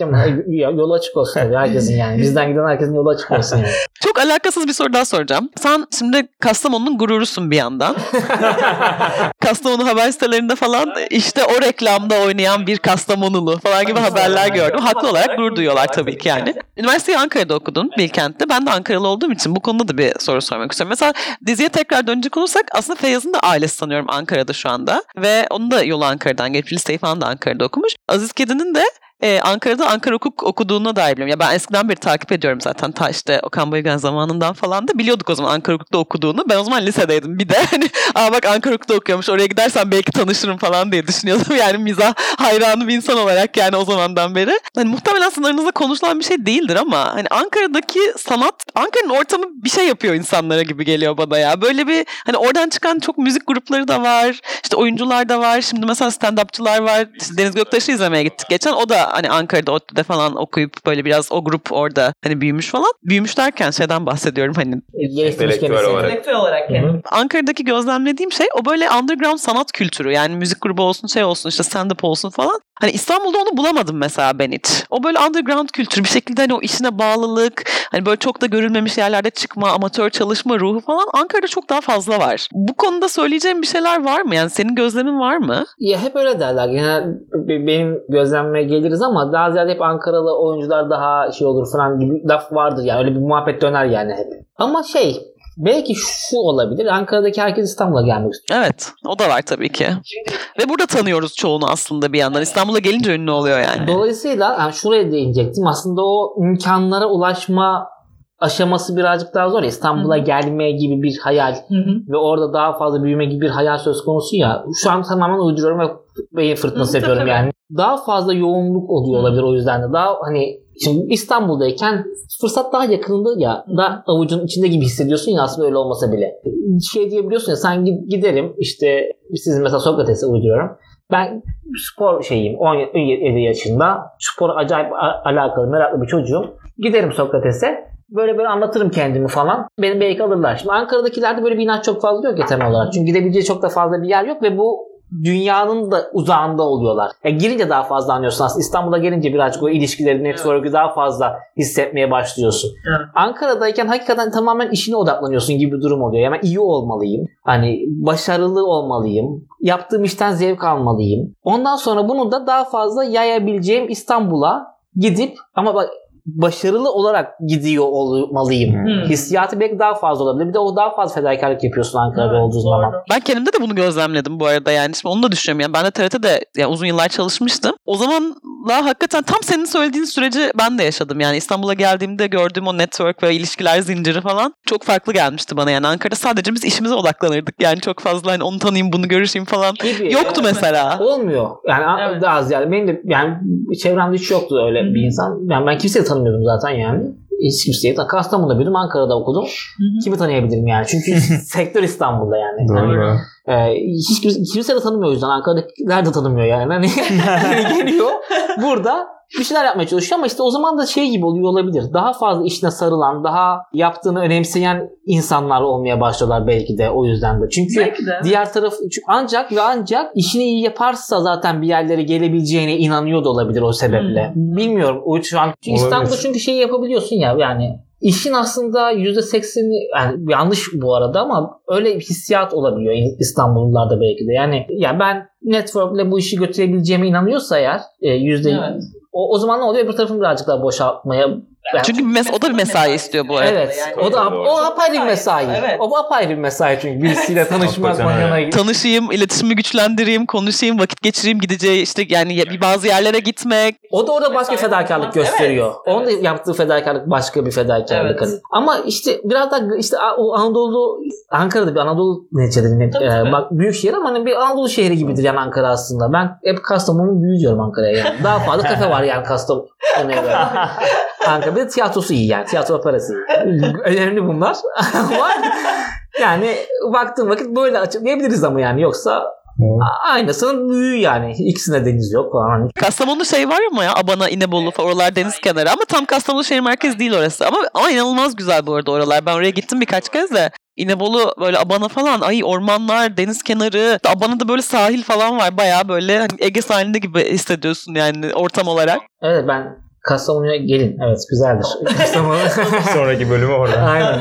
Yolu açık olsun tabii herkesin yani. Bizden giden herkesin yolu açık olsun yani. Çok alakasız bir soru daha soracağım. Sen şimdi Kastamonu'nun gururusun bir yandan. Kastamonu haber sitelerinde falan işte o reklamda oynayan bir Kastamonulu falan gibi haberler gördüm. Haklı olarak gurur duyuyorlar tabii ki yani. Üniversiteyi Ankara'da okudun Bilkent'te. Ben de Ankaralı olduğum için bu konuda da bir soru sormak istiyorum. Mesela diziye tekrar dönecek olursak aslında Feyyaz'ın da ailesi sanıyorum Ankara'da şu anda. Ve onun da yolu Ankara'dan geçmiş. Liseyi falan da Ankara'da okumuş. Aziz Kedi'nin de e, Ankara'da Ankara Hukuk okuduğuna dair biliyorum. Ya ben eskiden beri takip ediyorum zaten ta işte Okan Bayülgen zamanından falan da biliyorduk o zaman Ankara Hukuk'ta okuduğunu. Ben o zaman lisedeydim bir de hani aa bak Ankara Hukuk'ta okuyormuş oraya gidersen belki tanışırım falan diye düşünüyordum. Yani mizah hayranı bir insan olarak yani o zamandan beri. Hani muhtemelen sınırınızda konuşulan bir şey değildir ama hani Ankara'daki sanat Ankara'nın ortamı bir şey yapıyor insanlara gibi geliyor bana ya. Böyle bir hani oradan çıkan çok müzik grupları da var. işte oyuncular da var. Şimdi mesela stand-upçılar var. İşte Deniz Göktaş'ı izlemeye gittik geçen. O da hani Ankara'da ODTÜ'de falan okuyup böyle biraz o grup orada hani büyümüş falan. Büyümüş derken şeyden bahsediyorum hani Entelektüel olarak. entelektüel olarak yani. Ankara'daki gözlemlediğim şey o böyle underground sanat kültürü. Yani müzik grubu olsun şey olsun işte stand-up olsun falan. Hani İstanbul'da onu bulamadım mesela ben hiç. O böyle underground kültür bir şekilde hani o işine bağlılık hani böyle çok da görülmemiş yerlerde çıkma amatör çalışma ruhu falan Ankara'da çok daha fazla var. Bu konuda söyleyeceğim bir şeyler var mı? Yani senin gözlemin var mı? Ya hep öyle derler. Be- benim gözlemime geliriz ama daha ziyade hep Ankaralı oyuncular daha şey olur falan gibi laf vardır yani. Öyle bir muhabbet döner yani hep. Ama şey belki şu olabilir. Ankara'daki herkes İstanbul'a gelmek istiyor. Evet o da var tabii ki. Ve burada tanıyoruz çoğunu aslında bir yandan. İstanbul'a gelince ünlü oluyor yani. Dolayısıyla yani şuraya değinecektim. Aslında o imkanlara ulaşma aşaması birazcık daha zor. İstanbul'a gelme gibi bir hayal ve orada daha fazla büyüme gibi bir hayal söz konusu ya. Şu an tamamen uyduruyorum ve beyin fırtınası yapıyorum yani. Daha fazla yoğunluk oluyor olabilir o yüzden de. Daha hani şimdi İstanbul'dayken fırsat daha yakınında ya. Da avucun içinde gibi hissediyorsun ya aslında öyle olmasa bile. Şey diyebiliyorsun ya sen gid- giderim işte siz mesela Sokrates'e uyduruyorum. Ben spor şeyim 17 yaşında spora acayip alakalı meraklı bir çocuğum. Giderim Sokrates'e böyle böyle anlatırım kendimi falan. Beni belki alırlar. Şimdi Ankara'dakilerde böyle bir inanç çok fazla yok ya temel olarak. Çünkü gidebileceği çok da fazla bir yer yok ve bu dünyanın da uzağında oluyorlar. Ya girince daha fazla anlıyorsun aslında. İstanbul'a gelince birazcık o ilişkileri, network'ü daha fazla hissetmeye başlıyorsun. Evet. Ankara'dayken hakikaten tamamen işine odaklanıyorsun gibi bir durum oluyor. Yani iyi olmalıyım. Hani başarılı olmalıyım. Yaptığım işten zevk almalıyım. Ondan sonra bunu da daha fazla yayabileceğim İstanbul'a gidip ama bak başarılı olarak gidiyor olmalıyım. Hmm. Hissiyatı belki daha fazla olabilir. Bir de o daha fazla fedakarlık yapıyorsun Ankara'da olduğu zaman. Ben kendimde de bunu gözlemledim bu arada yani. Şimdi onu da düşünüyorum. Yani ben de TRT'de yani uzun yıllar çalışmıştım. O zamanla hakikaten tam senin söylediğin süreci ben de yaşadım. Yani İstanbul'a geldiğimde gördüğüm o network ve ilişkiler zinciri falan çok farklı gelmişti bana. Yani Ankara'da sadece biz işimize odaklanırdık. Yani çok fazla hani onu tanıyayım bunu görüşeyim falan. Gibi. Yoktu mesela. Olmuyor. Yani Evet. daha ziyade benim de yani çevremde hiç yoktu öyle bir insan. Yani ben kimseyi tanımıyordum zaten yani. hiç kimseyi Kastamonu'da büyüdüm. Ankara'da okudum. Kimi tanıyabilirim yani? Çünkü sektör İstanbul'da yani. Doğru. Ee, hiç kimse, kimse de tanımıyor o yüzden. Ankara'dakiler de tanımıyor yani. Hani hani geliyor burada bir şeyler yapmaya çalışıyor ama işte o zaman da şey gibi oluyor olabilir. Daha fazla işine sarılan, daha yaptığını önemseyen insanlar olmaya başlıyorlar belki de o yüzden de. Çünkü Belki de. diğer taraf çünkü ancak ve ancak işini iyi yaparsa zaten bir yerlere gelebileceğine inanıyor da olabilir o sebeple. Bilmiyorum. O şu an çünkü. İstanbul'da çünkü şey yapabiliyorsun ya yani İşin aslında %80'i yani yanlış bu arada ama öyle bir hissiyat olabiliyor İstanbullularda belki de. Yani yani ben network'le bu işi götürebileceğime inanıyorsa eğer e, yüzde Evet. O, o zaman ne oluyor? Bir tarafını birazcık daha boşaltmaya yani- Çünkü mes- o da bir mesai istiyor bu arada. Evet. Yani. o da o apayrı bir mesai. Evet. O apayrı bir mesai çünkü birisiyle tanışmak öyle. manana Tanışayım, iletişimi güçlendireyim, konuşayım, vakit geçireyim, gideceği işte yani bir bazı yerlere gitmek. O da orada başka fedakarlık gösteriyor. Onun da yaptığı fedakarlık başka bir fedakarlık. Evet. Ama işte biraz da işte o Anadolu Ankara'da bir Anadolu neticede e, bak büyük şehir ama hani bir Anadolu şehri gibidir yani Ankara aslında. Ben hep Kastamonu büyü diyorum Ankara'ya yani. Daha fazla kafe var yani Kastamonu'ya Ankara bir de tiyatrosu iyi yani. Tiyatro parası iyi. Önemli bunlar. Ama yani baktığın vakit böyle açıklayabiliriz ama yani yoksa aynısının büyüğü yani. İkisine deniz yok falan. Hani Kastamonu şey var ama ya Abana, İnebolu falan oralar deniz kenarı ama tam Kastamonu şehir merkezi değil orası. Ama, ama inanılmaz güzel bu arada oralar. Ben oraya gittim birkaç kez de. İnebolu böyle Abana falan ay ormanlar, deniz kenarı. Abana'da böyle sahil falan var. Bayağı böyle hani Ege sahilinde gibi hissediyorsun yani ortam olarak. Evet ben Kastamonu'ya gelin. Evet güzeldir. Kastamonu. Sonraki bölümü orada. Aynen.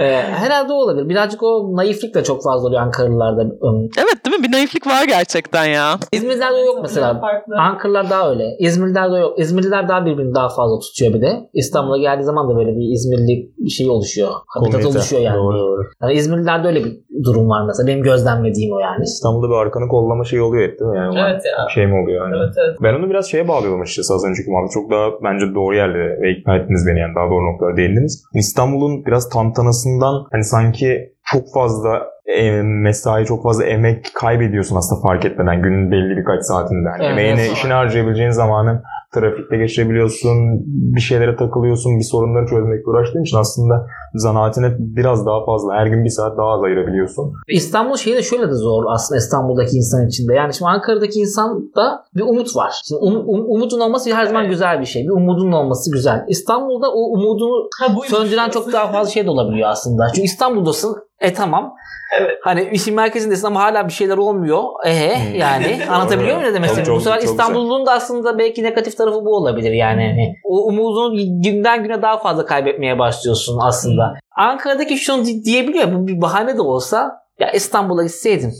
Ee, herhalde o olabilir. Birazcık o naiflik de çok fazla oluyor Ankaralılarda. Um, Evet değil mi? Bir naiflik var gerçekten ya. İzmirlerde yok mesela. Ankaralılar daha öyle. İzmirlilerde o yok. İzmirliler daha birbirini daha fazla tutuyor bir de. İstanbul'a geldiği zaman da böyle bir İzmirli bir şey oluşuyor. Habitat oluşuyor yani. Doğru doğru. yani. İzmirlilerde öyle bir durum var mesela. Benim gözlemlediğim o yani. İstanbul'da bir arkanı kollama şey oluyor hep değil mi? Yani Evet ya. Şey mi oluyor yani? evet. Ben onu biraz şeye bağlıyorum açıkçası az önceki muhabbet. Çok daha bence doğru yerlere ve ikna ettiniz beni yani daha doğru noktalara değindiniz. İstanbul'un biraz tantanasından hani sanki çok fazla e, mesai, çok fazla emek kaybediyorsun aslında fark etmeden günün belli birkaç saatinde. Yani Evet, emeğine, işini harcayabileceğin zamanı trafikte geçirebiliyorsun, bir şeylere takılıyorsun, bir sorunları çözmekle uğraştığın için aslında zanaatine biraz daha fazla, her gün bir saat daha az ayırabiliyorsun. İstanbul şeyi de şöyle de zor aslında İstanbul'daki insan içinde. Yani şimdi Ankara'daki insanda bir umut var. Şimdi um- um- umudun olması her zaman güzel bir şey. Bir umudun olması güzel. İstanbul'da o umudunu söndüren çok daha fazla şey de olabiliyor aslında. Çünkü İstanbul'dasın. E tamam. Evet. Hani işin merkezindesin ama hala bir şeyler olmuyor. E Hmm. yani anlatabiliyor muyum ne demek istediğimi? Bu sefer çok İstanbul'un da aslında belki negatif tarafı bu olabilir yani. Hani o umudunu günden güne daha fazla kaybetmeye başlıyorsun aslında. Ankara'daki şunu di- diyebiliyor. Bu bir bahane de olsa ya İstanbul'a gitseydim.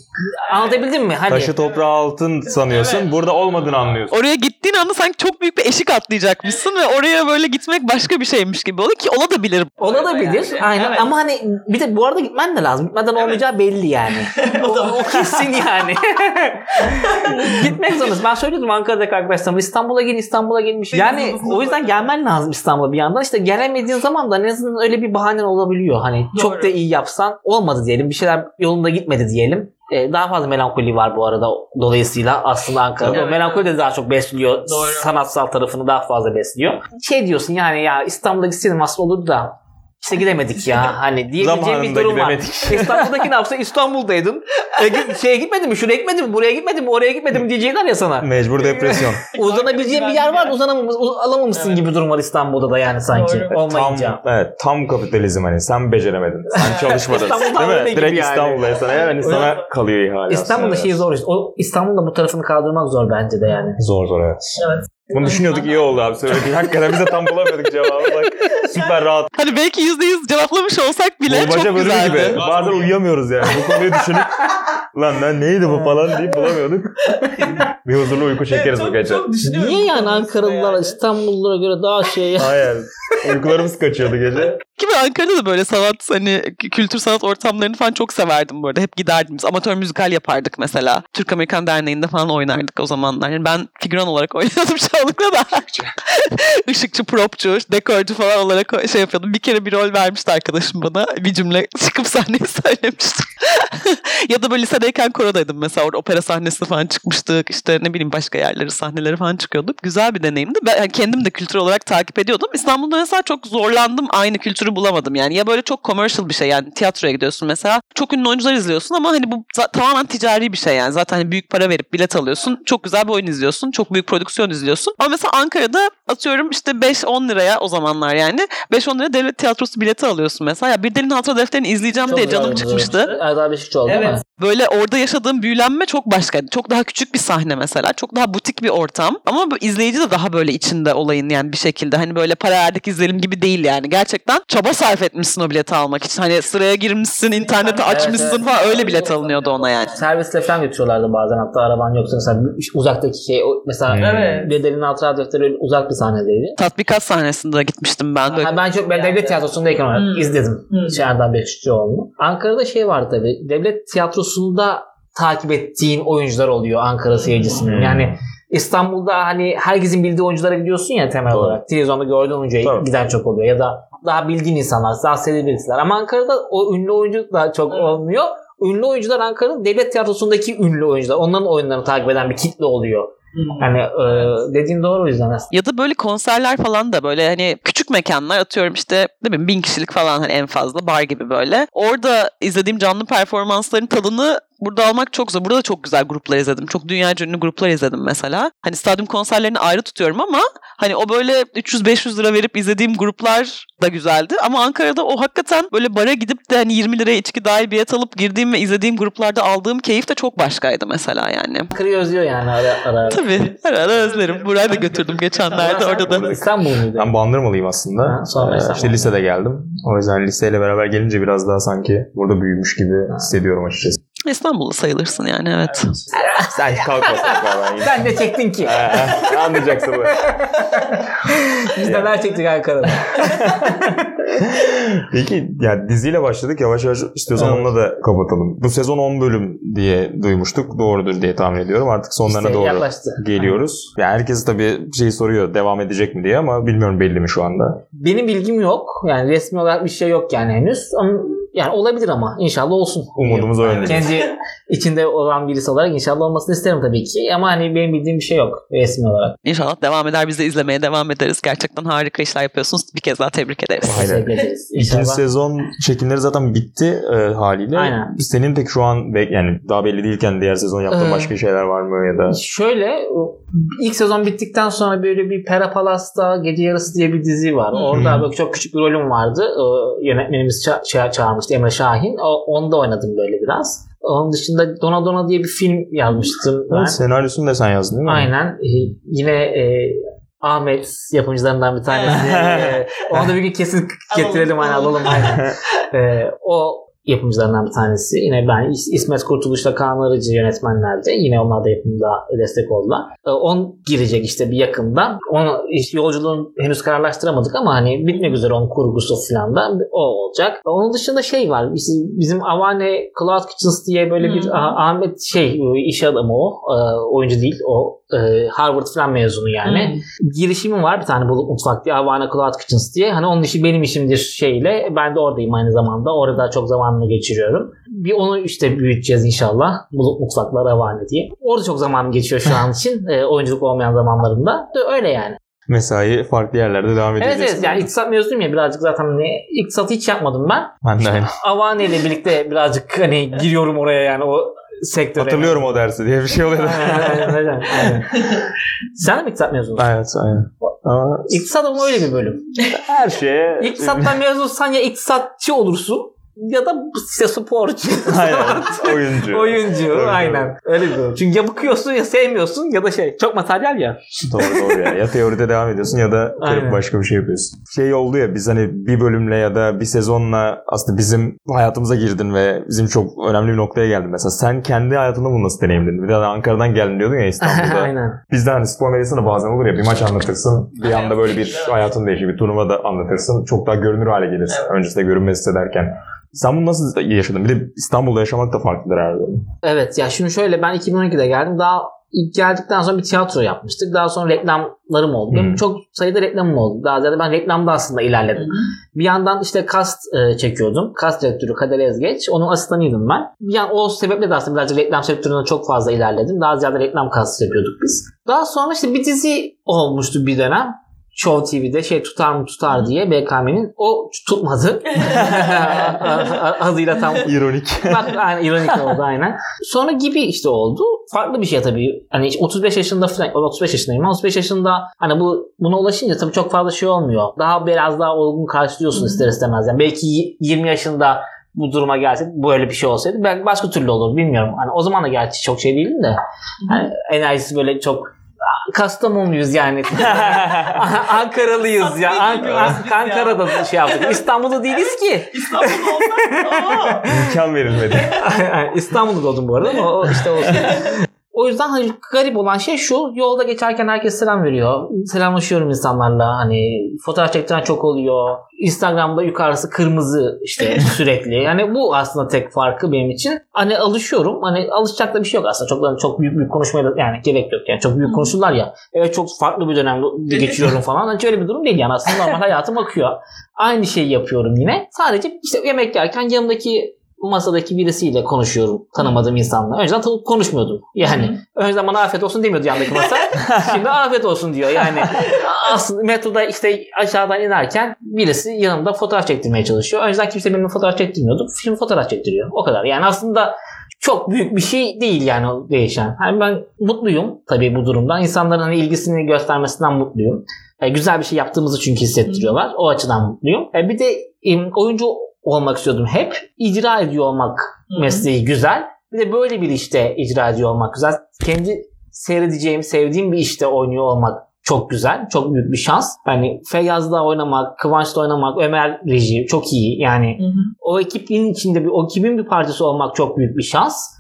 Anlatabildim mi? Hani Taşı toprağı altın sanıyorsun, burada olmadığını anlıyorsun. Oraya gittiğin anda sanki çok büyük bir eşik atlayacakmışsın ve oraya böyle gitmek başka bir şeymiş gibi oluyor ki olabilir. Olabilir. Aynen. Evet. Ama hani bir de bu arada gitmen de lazım. Gitmeden olmayacağı belli yani. o, o kesin yani. Gitmek zorundasın. Ben söylüyordum Ankara'daki arkadaşlarıma İstanbul'a gelin İstanbul'a gelmiş. Yani o yüzden gelmen lazım İstanbul'a bir yandan. İşte gelemediğin zaman da en azından öyle bir bahanen olabiliyor. Hani çok Doğru. da iyi yapsan olmadı diyelim. Bir şeyler yolunda gitmedi diyelim. Ee, daha fazla melankoli var bu arada dolayısıyla aslında Ankara'da. Evet. Melankoli de daha çok besliyor. Doğru. Sanatsal tarafını daha fazla besliyor. Şey diyorsun yani ya İstanbul'a gitseydim aslında olurdu da işte gidemedik ya. Hani diyebileceğim bir durum var. İstanbul'daki ne yapsa İstanbul'daydın. E, şeye gitmedin mi? Şuraya gitmedin mi? Buraya gitmedin mi? Oraya gitmedin mi diyecekler ya sana. Mecbur depresyon. Uzanabileceğin bir yer var uzanamamış, uz- alamamışsın gibi durum var İstanbul'da da yani sanki. Doğru. tam, Olmayınca. evet, tam kapitalizm hani sen beceremedin. Sen çalışmadın. İstanbul'da değil mi? Direkt yani. İstanbul'da sana yani sana kalıyor ihale. İstanbul'da aslında. şey zor. işte. O İstanbul'da bu tarafını kaldırmak zor bence de yani. Zor zor evet. Evet. Bunu düşünüyorduk iyi oldu abi söylediğin. Hakikaten biz de tam bulamıyorduk cevabı. Bak süper rahat. Hani belki yüzde yüz cevaplamış olsak bile Bulmaca çok güzeldi. gibi. Bazen uyuyamıyoruz yani. Bu konuyu düşünüp lan ben neydi bu falan deyip bulamıyorduk. bir huzurlu uyku çekeriz bu gece. Niye yani Ankaralılar İstanbullulara göre daha şey Hayır. Uykularımız kaçıyordu gece. Ki ben Ankara'da da böyle sanat hani kültür sanat ortamlarını falan çok severdim bu arada. Hep giderdim. Biz amatör müzikal yapardık mesela. Türk Amerikan Derneği'nde falan oynardık o zamanlar. Yani ben figüran olarak oynuyordum çoğunlukla da. Işıkçı, propçu, dekorcu falan olarak şey yapıyordum. Bir kere bir rol vermişti arkadaşım bana. Bir cümle çıkıp sahneye söylemiştim. ya da böyle lisedeyken korodaydım mesela. Orada opera sahnesine falan çıkmıştık. İşte ne bileyim başka yerleri, sahneleri falan çıkıyorduk. Güzel bir deneyimdi. Ben kendim de kültür olarak takip ediyordum. İstanbul'da mesela çok zorlandım. Aynı kültürü bulamadım yani. Ya böyle çok commercial bir şey yani tiyatroya gidiyorsun mesela. Çok ünlü oyuncular izliyorsun ama hani bu tamamen ticari bir şey yani. Zaten hani büyük para verip bilet alıyorsun. Çok güzel bir oyun izliyorsun. Çok büyük prodüksiyon izliyorsun. Ama mesela Ankara'da atıyorum işte 5-10 liraya o zamanlar yani 5-10 liraya devlet tiyatrosu bileti alıyorsun mesela. Ya bir delin hatıra defterini izleyeceğim Çok diye canım çıkmıştı. Erdal Beşikçioğlu? Evet. Böyle orada yaşadığım büyülenme çok başka. Çok daha küçük bir sahne mesela. Çok daha butik bir ortam. Ama bu izleyici de daha böyle içinde olayın yani bir şekilde. Hani böyle para verdik izleyelim gibi değil yani. Gerçekten çaba sarf etmişsin o bileti almak için. Hani sıraya girmişsin, interneti Evet, açmışsın evet. falan öyle bilet alınıyordu ona yani. Servisle falan götürüyorlardı bazen hatta araban yoksa mesela uzaktaki şey o- mesela Hmm. Evet. Bedel'in altı öyle uzak bir sahnedeydi. Tatbikat sahnesinde gitmiştim ben. Böyle Ha, ben çok ben devlet tiyatrosundayken Hmm. izledim. Hmm. Şey Erdal Beşikçioğlu'nu. Ankara'da şey var tabii. Devlet tiyatrosunda takip ettiğin oyuncular oluyor Ankara seyircisinin. Hmm. Yani İstanbul'da hani herkesin bildiği oyunculara gidiyorsun ya temel Doğru. olarak. Televizyonda gördüğün oyuncuya Tabii. giden çok oluyor. Ya da daha bildiğin insanlar, daha selebritiler. Ama Ankara'da o ünlü oyuncu da çok olmuyor. Ünlü oyuncular Ankara'nın devlet tiyatrosundaki ünlü oyuncular. Onların oyunlarını takip eden bir kitle oluyor. Yani e, dediğin doğru o yüzden aslında. Ya da böyle konserler falan da böyle hani küçük mekanlar atıyorum işte değil mi bin kişilik falan hani en fazla bar gibi böyle. Orada izlediğim canlı performansların tadını burada almak çok zor. Burada da çok güzel gruplar izledim. Çok dünyaca ünlü gruplar izledim mesela. Hani stadyum konserlerini ayrı tutuyorum ama hani o böyle 300-500 lira verip izlediğim gruplar da güzeldi. Ama Ankara'da o hakikaten böyle bara gidip de hani 20 liraya içki dahil bilet alıp girdiğim ve izlediğim gruplarda aldığım keyif de çok başkaydı mesela yani. Ankara'yı özlüyor yani ara ara. ara. Tabii ara ara özlerim. Burayı da götürdüm geçenlerde orada da. İstanbul muydu? Ben Bandırmalıyım aslında. Ha, sonra Ee, işte lisede geldim. O yüzden liseyle beraber gelince biraz daha sanki burada büyümüş gibi hissediyorum açıkçası. İstanbul'da sayılırsın yani evet. Sen kalkmasın falan. Sen ne çektin ki? Anlayacaksın. Biz neler çektik Ankara'da. Peki ya diziyle başladık. Yavaş yavaş istiyorsan Evet. onunla da kapatalım. Bu sezon 10 bölüm diye duymuştuk. Doğrudur diye tahmin ediyorum. Artık sonlarına İşte doğru yaklaştı. geliyoruz. Yani herkes tabii şey soruyor devam edecek mi diye ama bilmiyorum belli mi şu anda. Benim bilgim yok. Yani resmi olarak bir şey yok yani henüz. Ama yani olabilir ama inşallah olsun. Umudumuz yönde. Kendi içinde olan birisi olarak inşallah olmasını isterim tabii ki. Ama hani benim bildiğim bir şey yok resmi olarak. İnşallah devam eder biz de izlemeye devam ederiz. Gerçekten harika işler yapıyorsunuz. Bir kez daha tebrik ederiz. Aynen. Teşekkür ederiz. İkinci sezon çekimleri zaten bitti e, haliyle. Aynen. Senin tek şu an yani daha belli değilken diğer sezon yaptığın Ee, başka şeyler var mı ya da? Şöyle ilk sezon bittikten sonra böyle bir Pera Palas'ta Gece Yarısı diye bir dizi var. Orada böyle çok küçük bir rolüm vardı. Ee, Yönetmenimiz ça- ça- çağırmıştı Emre Şahin. O, onda oynadım böyle biraz. Onun dışında Dona Dona diye bir film yazmıştım ben. Evet, senaryosunu da sen yazdın değil mi? Aynen. Ee, yine e, Ahmet yapımcılarından bir tanesi. Ee, onu da bir gün kesin getirelim hani alalım aynen. Ee, o yapımcılarından bir tanesi. Yine ben İs- İsmet Kurtuluş'la Kaan Arıcı yönetmenlerde. Yine onlar da yapımda destek oldular. Ee, on girecek işte bir yakında. Onu işte yolculuğunu henüz kararlaştıramadık ama hani bitmek üzere onun kurgusu falan da o olacak. Onun dışında şey var. İşte bizim Avane Cloud Kitchens diye böyle bir. Ah- Ahmet şey iş adamı o. Ee, oyuncu değil. O e, Harvard falan mezunu yani girişimi var bir tane Bulut Mutfak diye Havana Cloud Kitchens diye. Hani onun işi benim işimdir şeyle. Ben de oradayım aynı zamanda. Orada çok zamanımı geçiriyorum. Bir onu işte büyüteceğiz inşallah. Bulut Mutfaklar Havane diye. Orada çok zaman geçiyor şu an için. e, oyunculuk olmayan zamanlarımda. Öyle yani. Mesai farklı yerlerde devam ediyor. Evet evet yani iktisat mezunuyum ya birazcık zaten hani iktisat hiç yapmadım ben. Ben de aynı. Havane ile birlikte birazcık hani giriyorum oraya yani o sektöre. Hatırlıyorum o dersi diye bir şey oluyor. Aynen, aynen, aynen, aynen. Sen de mi iktisat mezunusun? evet aynen. Ama İktisat ama öyle bir bölüm. her şeye... İktisattan mezunsan ya iktisatçı olursun ya da işte sporcu. aynen. Oyuncu. Oyuncu Tabii, aynen. Öyle bir. Çünkü ya bıkıyorsun ya sevmiyorsun ya da şey çok materyal ya. Doğru doğru ya. Ya teoride devam ediyorsun ya da Aynen. başka bir şey yapıyorsun. Şey oldu ya biz hani bir bölümle ya da bir sezonla aslında bizim hayatımıza girdin ve bizim çok önemli bir noktaya geldin. Mesela sen kendi hayatında bunu nasıl deneyimledin? Bir de Ankara'dan geldin diyordun ya İstanbul'da. aynen. Bizde hani spor medyasında bazen olur ya bir maç anlatırsın. Bir anda böyle bir hayatın değişir. Bir turnuva da anlatırsın. Çok daha görünür hale gelirsin. Öncesinde görünmez hissederken. Sen bunu nasıl yaşadın? Bir de İstanbul'da yaşamak da farklıdır herhalde. Evet ya şimdi şöyle ben 2012'de geldim. Daha ilk geldikten sonra bir tiyatro yapmıştık. Daha sonra reklamlarım oldu. Hmm. Çok sayıda reklamım oldu. Daha ziyade ben reklamda aslında ilerledim. Bir yandan işte kast e, çekiyordum. Kast direktörü Kader Ezgeç. Onun asistanıydım ben. Bir yan, o sebeple de aslında birazcık reklam sektöründe çok fazla ilerledim. Daha ziyade reklam kast yapıyorduk biz. Daha sonra işte bir dizi olmuştu bir dönem. Show TV'de şey tutar mı tutar diye BKM'nin o tutmadı. Adıyla tam İronik. Bak aynen ironik oldu aynen. Sonra gibi işte oldu. Farklı bir şey tabii. Hani 35 yaşında falan 35 yaşındayım. 35 yaşında hani bu buna ulaşınca tabii çok fazla şey olmuyor. Daha biraz daha olgun karşılıyorsun ister istemez. Yani belki 20 yaşında bu duruma gelse böyle bir şey olsaydı belki başka türlü olur bilmiyorum. Hani o zaman da gerçi çok şey değildim de hani enerjisi böyle çok Kastamonluyuz yani. Ankaralıyız ya. Ank- Ank- Ankara'da şey yaptık. İstanbul'da değiliz ki. İstanbul olsak. İmkan verilmedi. İstanbul'da doğdum bu arada ama o işte olsun. O yüzden hani garip olan şey şu. Yolda geçerken herkes selam veriyor. Selamlaşıyorum insanlarla. Hani fotoğraf çektiren çok oluyor. Instagram'da yukarısı kırmızı işte sürekli. Yani bu aslında tek farkı benim için. Hani alışıyorum. Hani alışacak da bir şey yok aslında. Çok çok büyük büyük konuşmaya da yani gerek yok. Yani çok büyük konuşurlar ya. Evet çok farklı bir dönem geçiriyorum falan. Hiç öyle bir durum değil yani. Aslında normal hayatım akıyor. Aynı şeyi yapıyorum yine. Sadece işte yemek yerken yanımdaki masadaki birisiyle konuşuyorum tanımadığım insanla. Önceden tanıp konuşmuyordum. Yani önceden bana afiyet olsun demiyordu yandaki masa. Şimdi afiyet olsun diyor. Yani aslında metroda işte aşağıdan inerken birisi yanımda fotoğraf çektirmeye çalışıyor. Önceden kimse benimle fotoğraf çektirmiyordu. Şimdi fotoğraf çektiriyor. O kadar. Yani aslında çok büyük bir şey değil yani değişen. Yani ben mutluyum tabii bu durumdan. İnsanların hani ilgisini göstermesinden mutluyum. E, güzel bir şey yaptığımızı çünkü hissettiriyorlar. O açıdan mutluyum. E, bir de e, oyuncu olmak istiyordum hep. İcra ediyor olmak mesleği güzel. Bir de böyle bir işte icra ediyor olmak güzel. Kendi seyredeceğim, sevdiğim bir işte oynuyor olmak çok güzel. Çok büyük bir şans. Yani Feyyaz'da oynamak, Kıvanç'ta oynamak, Ömer Reji çok iyi. Yani o ekibin içinde bir, o ekibin bir parçası olmak çok büyük bir şans.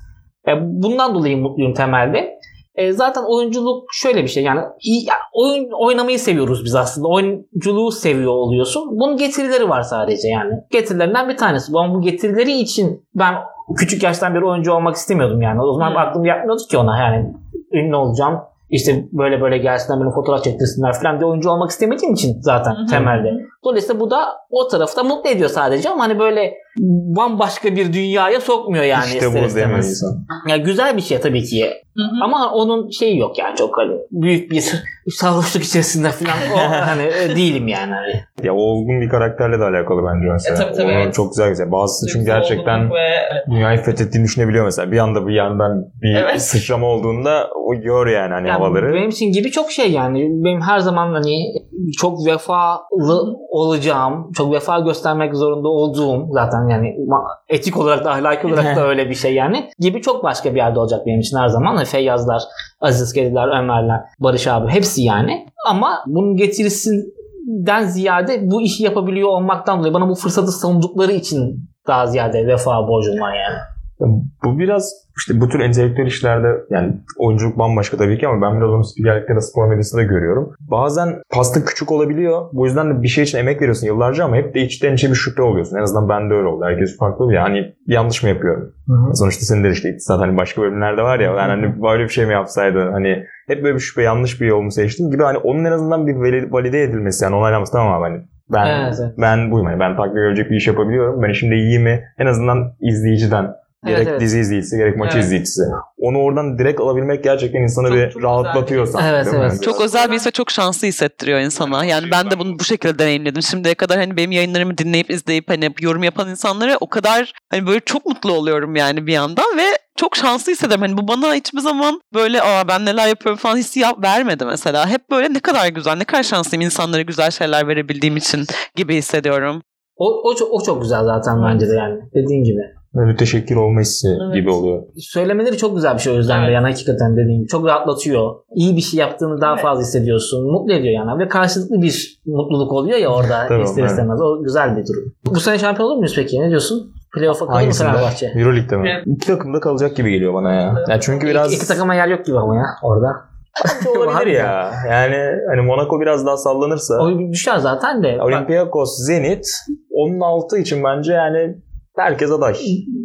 E, bundan dolayı mutluyum temelde. E, zaten oyunculuk şöyle bir şey yani iyi, ya, oyun oynamayı seviyoruz biz aslında. Oyunculuğu seviyor oluyorsun. Bunun getirileri var sadece yani. Getirilerinden bir tanesi. Bu, bu getirileri için ben küçük yaştan beri oyuncu olmak istemiyordum yani. O zaman Hmm. aklım yapmıyordu ki ona yani ünlü olacağım. İşte böyle böyle gelsinler beni fotoğraf çektirsinler falan diye oyuncu olmak istemediğim için zaten Hı hı. temelde. Dolayısıyla bu da o tarafta mutlu ediyor sadece ama hani böyle bambaşka bir dünyaya sokmuyor yani işte ister bu istemez. Ya güzel bir şey tabii ki. Ama onun şeyi yok yani çok hani büyük bir sarhoşluk içerisinde falan o hani e, değilim yani. Hani. Ya olgun bir karakterle de alakalı bence mesela. E, tabii, tabii, O evet. Çok güzel güzel. Bazısı çünkü gerçekten Ve... dünyayı fethettiğini düşünebiliyor mesela. Bir anda bir yandan bir Evet. sıçrama olduğunda o gör yani hani Yani havaları. benim için gibi çok şey yani. Benim her zaman hani çok vefalı olacağım, çok vefa göstermek zorunda olduğum zaten yani etik olarak da ahlaki olarak da öyle bir şey yani. Gibi çok başka bir yerde olacak benim için her zaman. Hani Feyyazlar, Aziz Kediler, Ömerler, Barış abi hepsi yani. Ama bunun getirisinden ziyade bu işi yapabiliyor olmaktan dolayı bana bu fırsatı savundukları için daha ziyade vefa borcum var yani. Bu biraz işte bu tür entelektüel işlerde yani oyunculuk bambaşka tabii ki ama ben biraz onu spikerlikte de spor medyasında görüyorum. Bazen pasta küçük olabiliyor. Bu yüzden de bir şey için emek veriyorsun yıllarca ama hep de içten içe bir şüphe oluyorsun. En azından bende öyle oldu. Herkes farklı bir hani yanlış mı yapıyorum? Sonuçta senin de işte iktisat hani başka bölümlerde var ya yani hani böyle bir şey mi yapsaydı hani hep böyle bir şüphe yanlış bir yol mu seçtim gibi hani onun en azından bir vali- valide edilmesi yani onaylanması tamam abi hani ben Evet, ben buyum hani ben takdir görecek bir iş yapabiliyorum. Ben işimde iyi mi? En azından izleyiciden Gerek Evet, evet. dizi izleyicisi gerek maç Evet. izleyicisi. Onu oradan direkt alabilmek gerçekten insanı Çok- bir çok rahatlatıyor güzel. sanki. Evet, değil mi? evet. Çok özel bir his ve çok şanslı hissettiriyor insana. Yani ben de bunu bu şekilde deneyimledim. Şimdiye kadar hani benim yayınlarımı dinleyip izleyip hani yorum yapan insanlara o kadar hani böyle çok mutlu oluyorum yani bir yandan ve çok şanslı hissederim. Hani bu bana hiçbir zaman böyle aa ben neler yapıyorum falan hissi yap- vermedi mesela. Hep böyle ne kadar güzel, ne kadar şanslıyım insanlara güzel şeyler verebildiğim için gibi hissediyorum. O, o, çok, o çok güzel zaten bence de yani. Dediğin gibi. Böyle teşekkür olma hissi Evet. gibi oluyor. söylemeleri çok güzel bir şey o yüzden de Evet. yani hakikaten dediğim gibi çok rahatlatıyor. İyi bir şey yaptığını daha Evet. fazla hissediyorsun. Mutlu ediyor yani ve karşılıklı bir mutluluk oluyor ya orada Tamam, ister evet. istemez. O güzel bir durum. Bu sene şampiyon olur muyuz peki? Ne diyorsun? Playoff'a kalır mı? Fenerbahçe? Euroleague'de mi? Evet. İki takımda kalacak gibi geliyor bana ya. Yani çünkü biraz İki, iki takıma yer yok gibi ama ya orada. olabilir ya. Yani hani Monaco biraz daha sallanırsa O düşer zaten de. Olympiakos, Zenit onun altı için bence yani herkes aday.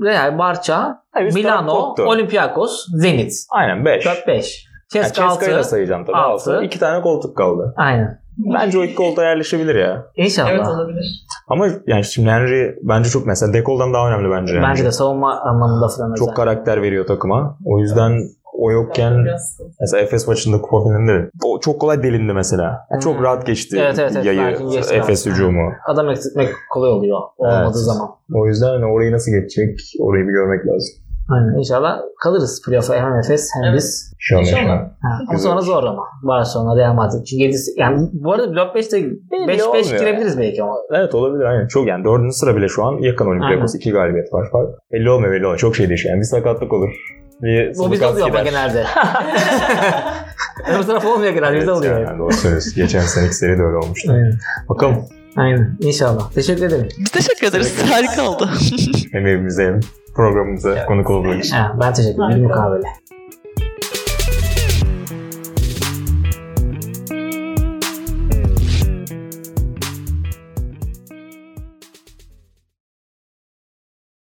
Real, Barça, Ha, üst taraf Milano, koptu. Olympiakos, Zenit. Aynen 5. 4-5. Yani Ceska Ceska'yı da 6. sayacağım tabii. Altı. Altı. İki tane koltuk kaldı. Aynen. Bence o iki koltuğa yerleşebilir ya. İnşallah. olabilir. Ama yani şimdi Henry bence çok mesela Dekol'dan daha önemli bence. Yani. Bence de savunma anlamında falan Çok özel. karakter veriyor takıma. O yüzden o yokken Mesela Efes maçında kupa finalinde o çok kolay delindi mesela. Yani Çok Hmm. rahat geçti Evet, evet, evet. yayı geçti Efes hücumu. Adam eksiltmek kolay oluyor olmadığı Evet. zaman. O yüzden hani orayı nasıl geçecek orayı bir görmek lazım. Aynen. İnşallah kalırız playoff'a hem Efes hem Evet. biz. Şu an İnşallah. an. Ha, sonra zor ama. Barcelona, Real Madrid. Çünkü 7, yani bu arada blok 5'te 5-5 olmuyor. girebiliriz belki ama. Evet olabilir aynen. Çok yani dördüncü sıra bile şu an yakın Olympiakos. iki galibiyet var fark. Belli olmuyor belli olmuyor. Çok şey değişiyor. Yani bir sakatlık olur. Bir Bu bizde oluyor ama genelde. Öbür taraf olmuyor genelde. Bizde Evet, oluyor. yani, doğru söylüyorsun. Geçen seneki seri de öyle olmuştu. Aynen. Bakalım Aynen. İnşallah. Teşekkür ederim. Biz teşekkür ederiz. Harika oldu. hem evimize hem programımıza konuk olduğu için. Ha, ben teşekkür ederim. Mukabele.